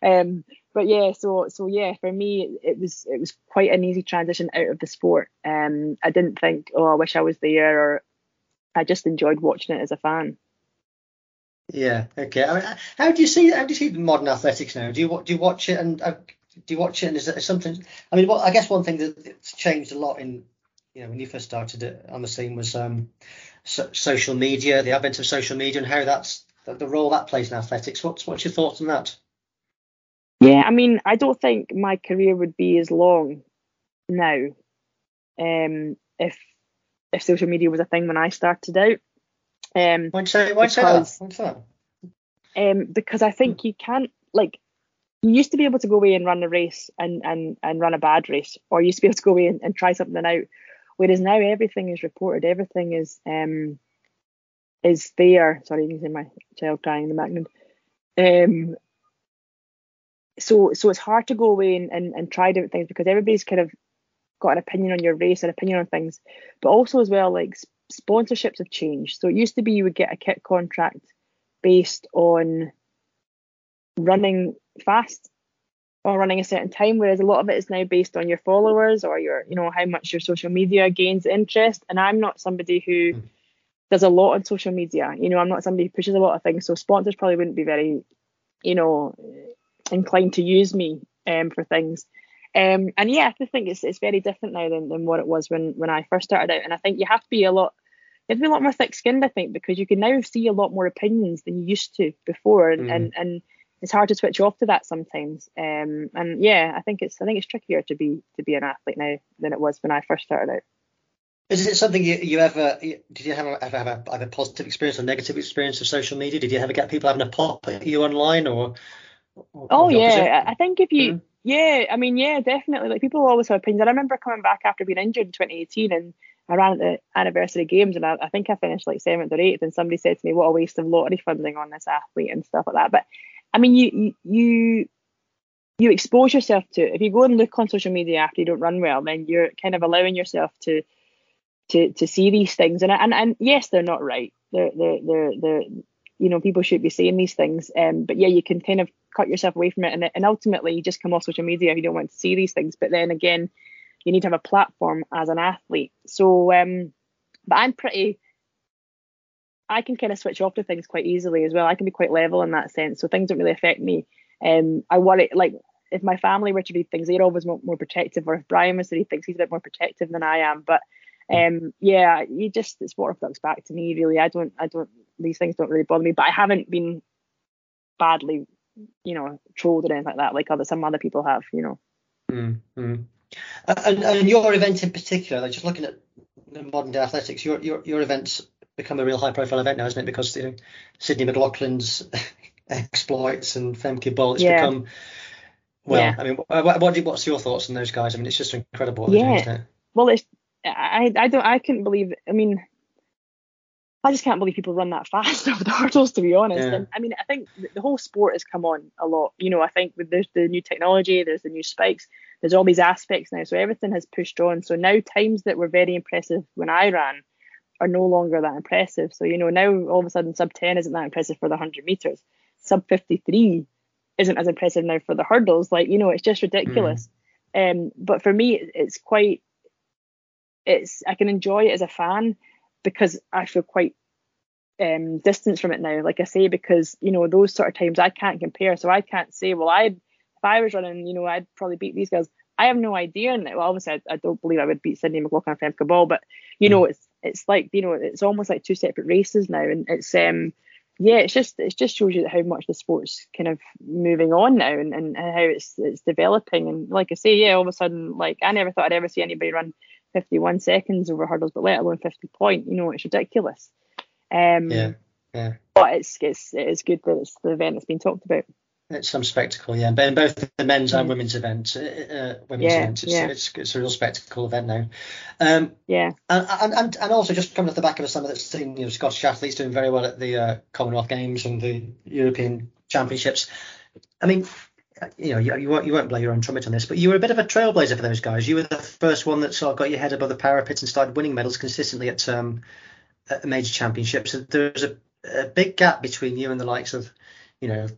Um, but yeah, so so yeah, for me it was it was quite an easy transition out of the sport. Um, I didn't think, oh, I wish I was there, or I just enjoyed watching it as a fan. Yeah. Okay. I mean, how do you see how do you see modern athletics now? Do you do you watch it and uh, do you watch it and is it something? I mean, well, I guess one thing that's changed a lot in you know, when you first started on the scene was um, so, social media, the advent of social media, and how that's the role that plays in athletics. What's what's your thoughts on that? Yeah, I mean, I don't think my career would be as long now um, if if social media was a thing when I started out. Um, you say, why'd because, say that? Um, because I think you can't like you used to be able to go away and run a race and and and run a bad race, or you used to be able to go away and, and try something out Whereas now everything is reported, everything is um is there. Sorry, you can see my child crying in the background. Um, so so it's hard to go away and, and, and try different things because everybody's kind of got an opinion on your race, an opinion on things, but also as well like sponsorships have changed. So it used to be you would get a kit contract based on running fast or running a certain time, whereas a lot of it is now based on your followers or your, you know, how much your social media gains interest. And I'm not somebody who mm. does a lot on social media. You know, I'm not somebody who pushes a lot of things. So sponsors probably wouldn't be very, you know, inclined to use me um, for things. Um, and yeah, I think it's it's very different now than, than what it was when when I first started out. And I think you have to be a lot you have to be a lot more thick skinned, I think, because you can now see a lot more opinions than you used to before. And mm. and, and it's hard to switch off to that sometimes. Um, and yeah, I think it's I think it's trickier to be to be an athlete now than it was when I first started out. Is it something you, you ever did you have ever have a, have a positive experience or negative experience of social media? Did you ever get people having a pop at you online or? or oh yeah, I think if you mm. yeah, I mean yeah, definitely. Like people always have opinions. I remember coming back after being injured in 2018 and I ran at the anniversary games and I, I think I finished like seventh or eighth and somebody said to me, "What a waste of lottery funding on this athlete" and stuff like that. But I mean, you you you expose yourself to. It. If you go and look on social media after you don't run well, then you're kind of allowing yourself to to to see these things. And and and yes, they're not right. They're they're they're, they're you know people should be saying these things. Um, but yeah, you can kind of cut yourself away from it, and and ultimately you just come off social media if you don't want to see these things. But then again, you need to have a platform as an athlete. So um, but I'm pretty I can kind of switch off to things quite easily as well. I can be quite level in that sense, so things don't really affect me. Um, I worry like if my family were to read things, they're always more, more protective, or if Brian was to read things, he's a bit more protective than I am. But um, yeah, you just it's what reflects back to me really. I don't, I don't, these things don't really bother me. But I haven't been badly, you know, trolled or anything like that, like other some other people have, you know. Mm-hmm. And, and your event in particular, like just looking at modern day athletics, your your your events become a real high profile event now, isn't it? Because you know, Sydney McLaughlin's exploits and Femke Bol, it's yeah. become well. Yeah. I mean, what, what, what's your thoughts on those guys? I mean, it's just incredible. yeah. Doing, it? Well, it's I I don't I couldn't believe. I mean, I just can't believe people run that fast over the hurdles, to be honest. Yeah. And I mean, I think the whole sport has come on a lot. You know, I think with there's the new technology, there's the new spikes, there's all these aspects now. So everything has pushed on. So now times that were very impressive when I ran are no longer that impressive. So, you know, now all of a sudden sub 10 isn't that impressive for the 100 meters. Sub 53 isn't as impressive now for the hurdles. Like, you know, it's just ridiculous. Um, but for me, it's quite, it's, I can enjoy it as a fan because I feel quite um distance from it now like i say because you know those sort of times i can't compare so i can't say well i if i was running you know i'd probably beat these guys i have no idea and well obviously i, I don't believe i would beat sydney mclaughlin and femke bol but you know it's it's like you know it's almost like two separate races now and it's um yeah it's just it just shows you how much the sport's kind of moving on now and, and how it's it's developing and like i say yeah all of a sudden like i never thought i'd ever see anybody run 51 seconds over hurdles but let alone 50 point you know it's ridiculous um, yeah, yeah. But it's it's it is good that it's the event that's been talked about. It's some spectacle, yeah. But in both the men's and women's events, uh, uh, women's Yeah, events, it's, yeah. it's, it's a real spectacle event now. Um, Yeah. and, and and also just coming off the back of some of that's seen, you know, Scottish athletes doing very well at the uh, Commonwealth Games and the European Championships. I mean, you know, you, you won't you won't blow your own trumpet on this, but you were a bit of a trailblazer for those guys. You were the first one that sort of got your head above the parapet and started winning medals consistently at um at major championships. So There's a, a big gap between you and the likes of, you know,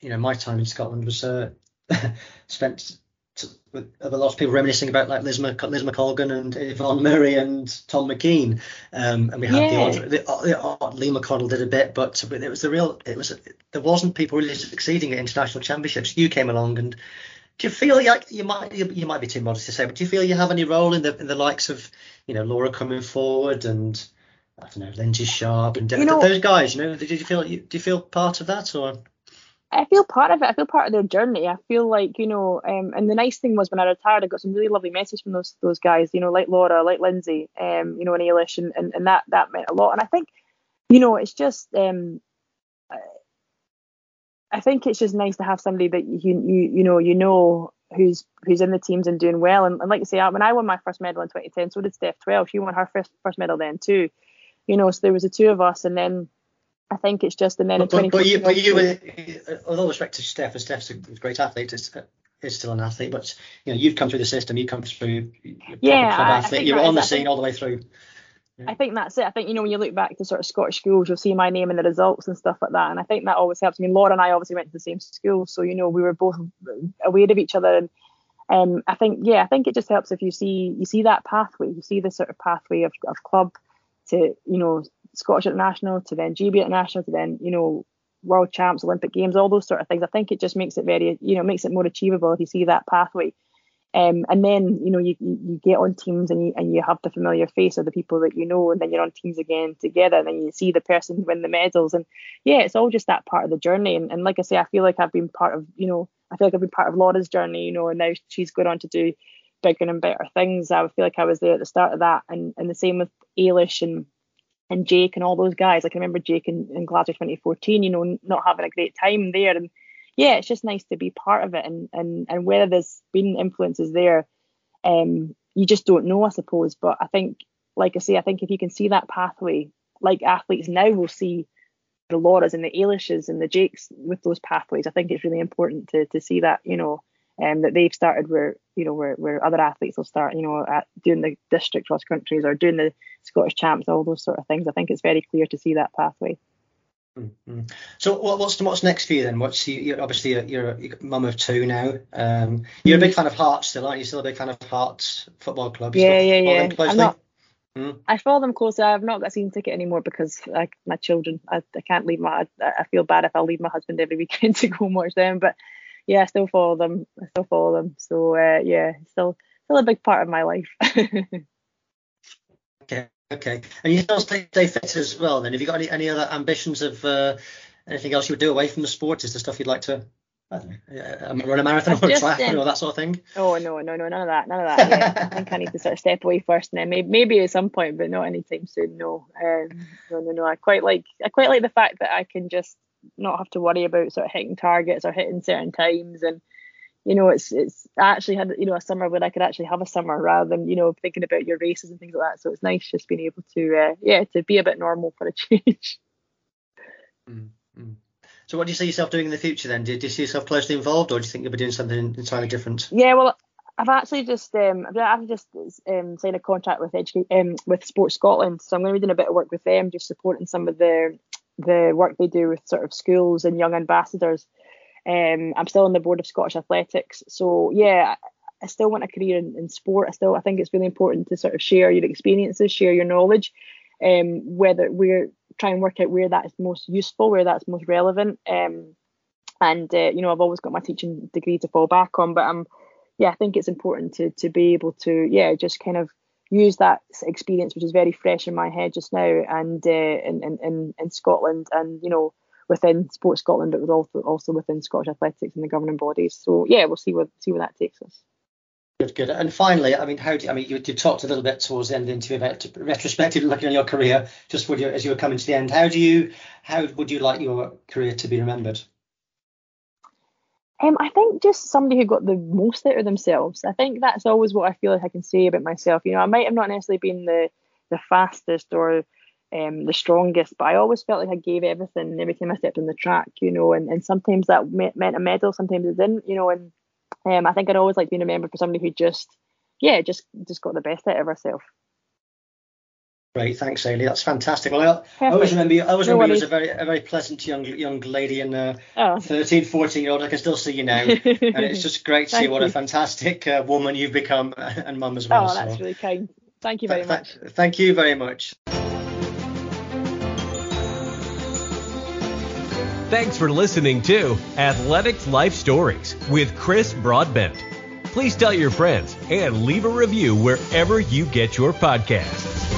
you know, my time in Scotland was uh, spent t- with a lot of people reminiscing about like Liz, Mc, Liz McColgan and Yvonne Murray and Tom McKean, um, and we had Yeah. the, odd, the, the odd Lee McConnell did a bit, but it was the real. It was there wasn't people really succeeding at international championships. You came along and. Do you feel like you might you, you might be too modest to say, but do you feel you have any role in the in the likes of you know Laura coming forward and I don't know Lynsey Sharp and You know- those guys? You know, did you feel do you feel part of that or? I feel part of it. I feel part of their journey. I feel like you know, um, and the nice thing was when I retired, I got some really lovely messages from those those guys. You know, like Laura, like Lynsey, um, you know, and Eilish, and, and and that that meant a lot. And I think, you know, it's just um, I- think it's just nice to have somebody that you you you know you know who's who's in the teams and doing well. And, and like you say, when I won my first medal in 2010, so did Steph Twell. She won her first first medal then too. You know, so there was the two of us, and then I think it's just and then in But, but, but you, 2014 but you were, with all respect to Steph, and Steph's a great athlete, is, is still an athlete, but you know, you've come through the system, you come through, you're Yeah, club I- I athlete, think you were on the scene all the way through. I think that's it. I think you know when you look back to sort of Scottish schools, you'll see my name in the results and stuff like that, and I think that always helps. I mean, Laura and I obviously went to the same school, so you know we were both aware of each other, and um, I think yeah, I think it just helps if you see you see that pathway, you see the sort of pathway of, of club to you know Scottish international to then GB international to then you know world champs, Olympic games, all those sort of things. I think it just makes it very you know makes it more achievable if you see that pathway. Um, and then you know you, you get on teams and you and you have the familiar face of the people that you know, and then you're on teams again together, and then you see the person win the medals, and yeah, it's all just that part of the journey. And, and like I say, I feel like I've been part of you know I feel like I've been part of Laura's journey, you know, and now she's going on to do bigger and better things. I feel like I was there at the start of that, and and the same with Eilish and and Jake and all those guys. Like I remember Jake in, in Glasgow 2014, you know, not having a great time there, and yeah, it's just nice to be part of it. And and and whether there's been influences there, um, you just don't know, I suppose. But I think, like I say, I think if you can see that pathway, like athletes now will see the Lauras and the Eilishes and the Jakes with those pathways. I think it's really important to to see that, you know, um, that they've started where you know where, where other athletes will start, you know, at doing the district cross countries or doing the Scottish champs, all those sort of things. I think it's very clear to see that pathway. Mm. So what, what's what's next for you then? What's you, you're obviously a, you're a mum of two now. Um, you're a big fan of Hearts still, aren't you? Still a big fan of Hearts Football Club. Mm. Yeah, yeah, yeah. I'm not. Mm. I follow them closely. I've not got a season ticket anymore because like my children, I, I can't leave my. I, I feel bad if I leave my husband every weekend to go and watch them. But yeah, I still follow them. I still follow them. So uh, yeah, still still a big part of my life. Okay, okay. And you still stay, stay fit as well. Then have you got any any other ambitions of uh, anything else you would do away from the sport? Is there stuff you'd like to? I don't know, run a marathon or a triathlon or that sort of thing. oh no, no, no, none of that, none of that. Yeah. I think I need to sort of step away first, and then maybe maybe at some point, but not anytime soon. No, um, no, no, no. I quite like I quite like the fact that I can just not have to worry about sort of hitting targets or hitting certain times and you know, it's it's I actually had you know a summer where I could actually have a summer rather than you know thinking about your races and things like that. So it's nice just being able to uh, yeah to be a bit normal for a change. Mm-hmm. So what do you see yourself doing in the future then? Do, do you see yourself closely involved, or do you think you'll be doing something entirely different? Yeah, well, I've actually just um, I've just um, signed a contract with Educate um, with Sports Scotland, so I'm going to be doing a bit of work with them, just supporting some of the the work they do with sort of schools and young ambassadors. Um, I'm still on the board of Scottish Athletics, so yeah, I still want a career in, in sport. I still I think it's really important to sort of share your experiences, share your knowledge, um, whether we're try and work out where that's most useful, where that's most relevant. Um, and uh, you know, I've always got my teaching degree to fall back on, but I'm, yeah, I think it's important to to be able to, yeah, just kind of use that experience, which is very fresh in my head just now, and uh, in, in in Scotland, and you know, within Sports Scotland, but also also within Scottish athletics and the governing bodies. So yeah, we'll see what see where that takes us. Good, good. And finally, I mean, how do you, I mean, you, you talked a little bit towards the end of the interview about retrospectively looking at your career, just you, as you were coming to the end. How do you, how would you like your career to be remembered? Um, I think just somebody who got the most out of themselves. I think that's always what I feel like I can say about myself. You know, I might have not necessarily been the the fastest or um, the strongest, but I always felt like I gave everything every time I stepped on the track. You know, and, and sometimes that meant a medal, sometimes it didn't. You know, and um, I think I'd always like being remembered for somebody who just, yeah, just just got the best out of herself. Great, thanks, Eilidh. That's fantastic. Well, I, I always remember you. I always no remember you as a very, a very pleasant young young lady and a oh. 13, 14 year old. I can still see you now, and it's just great to see what a fantastic uh, woman you've become and mum as well. Oh, that's so. really kind. Thank you very th- much. Th- thank you very much. Thanks for listening to Athletics Life Stories with Chris Broadbent. Please tell your friends and leave a review wherever you get your podcasts.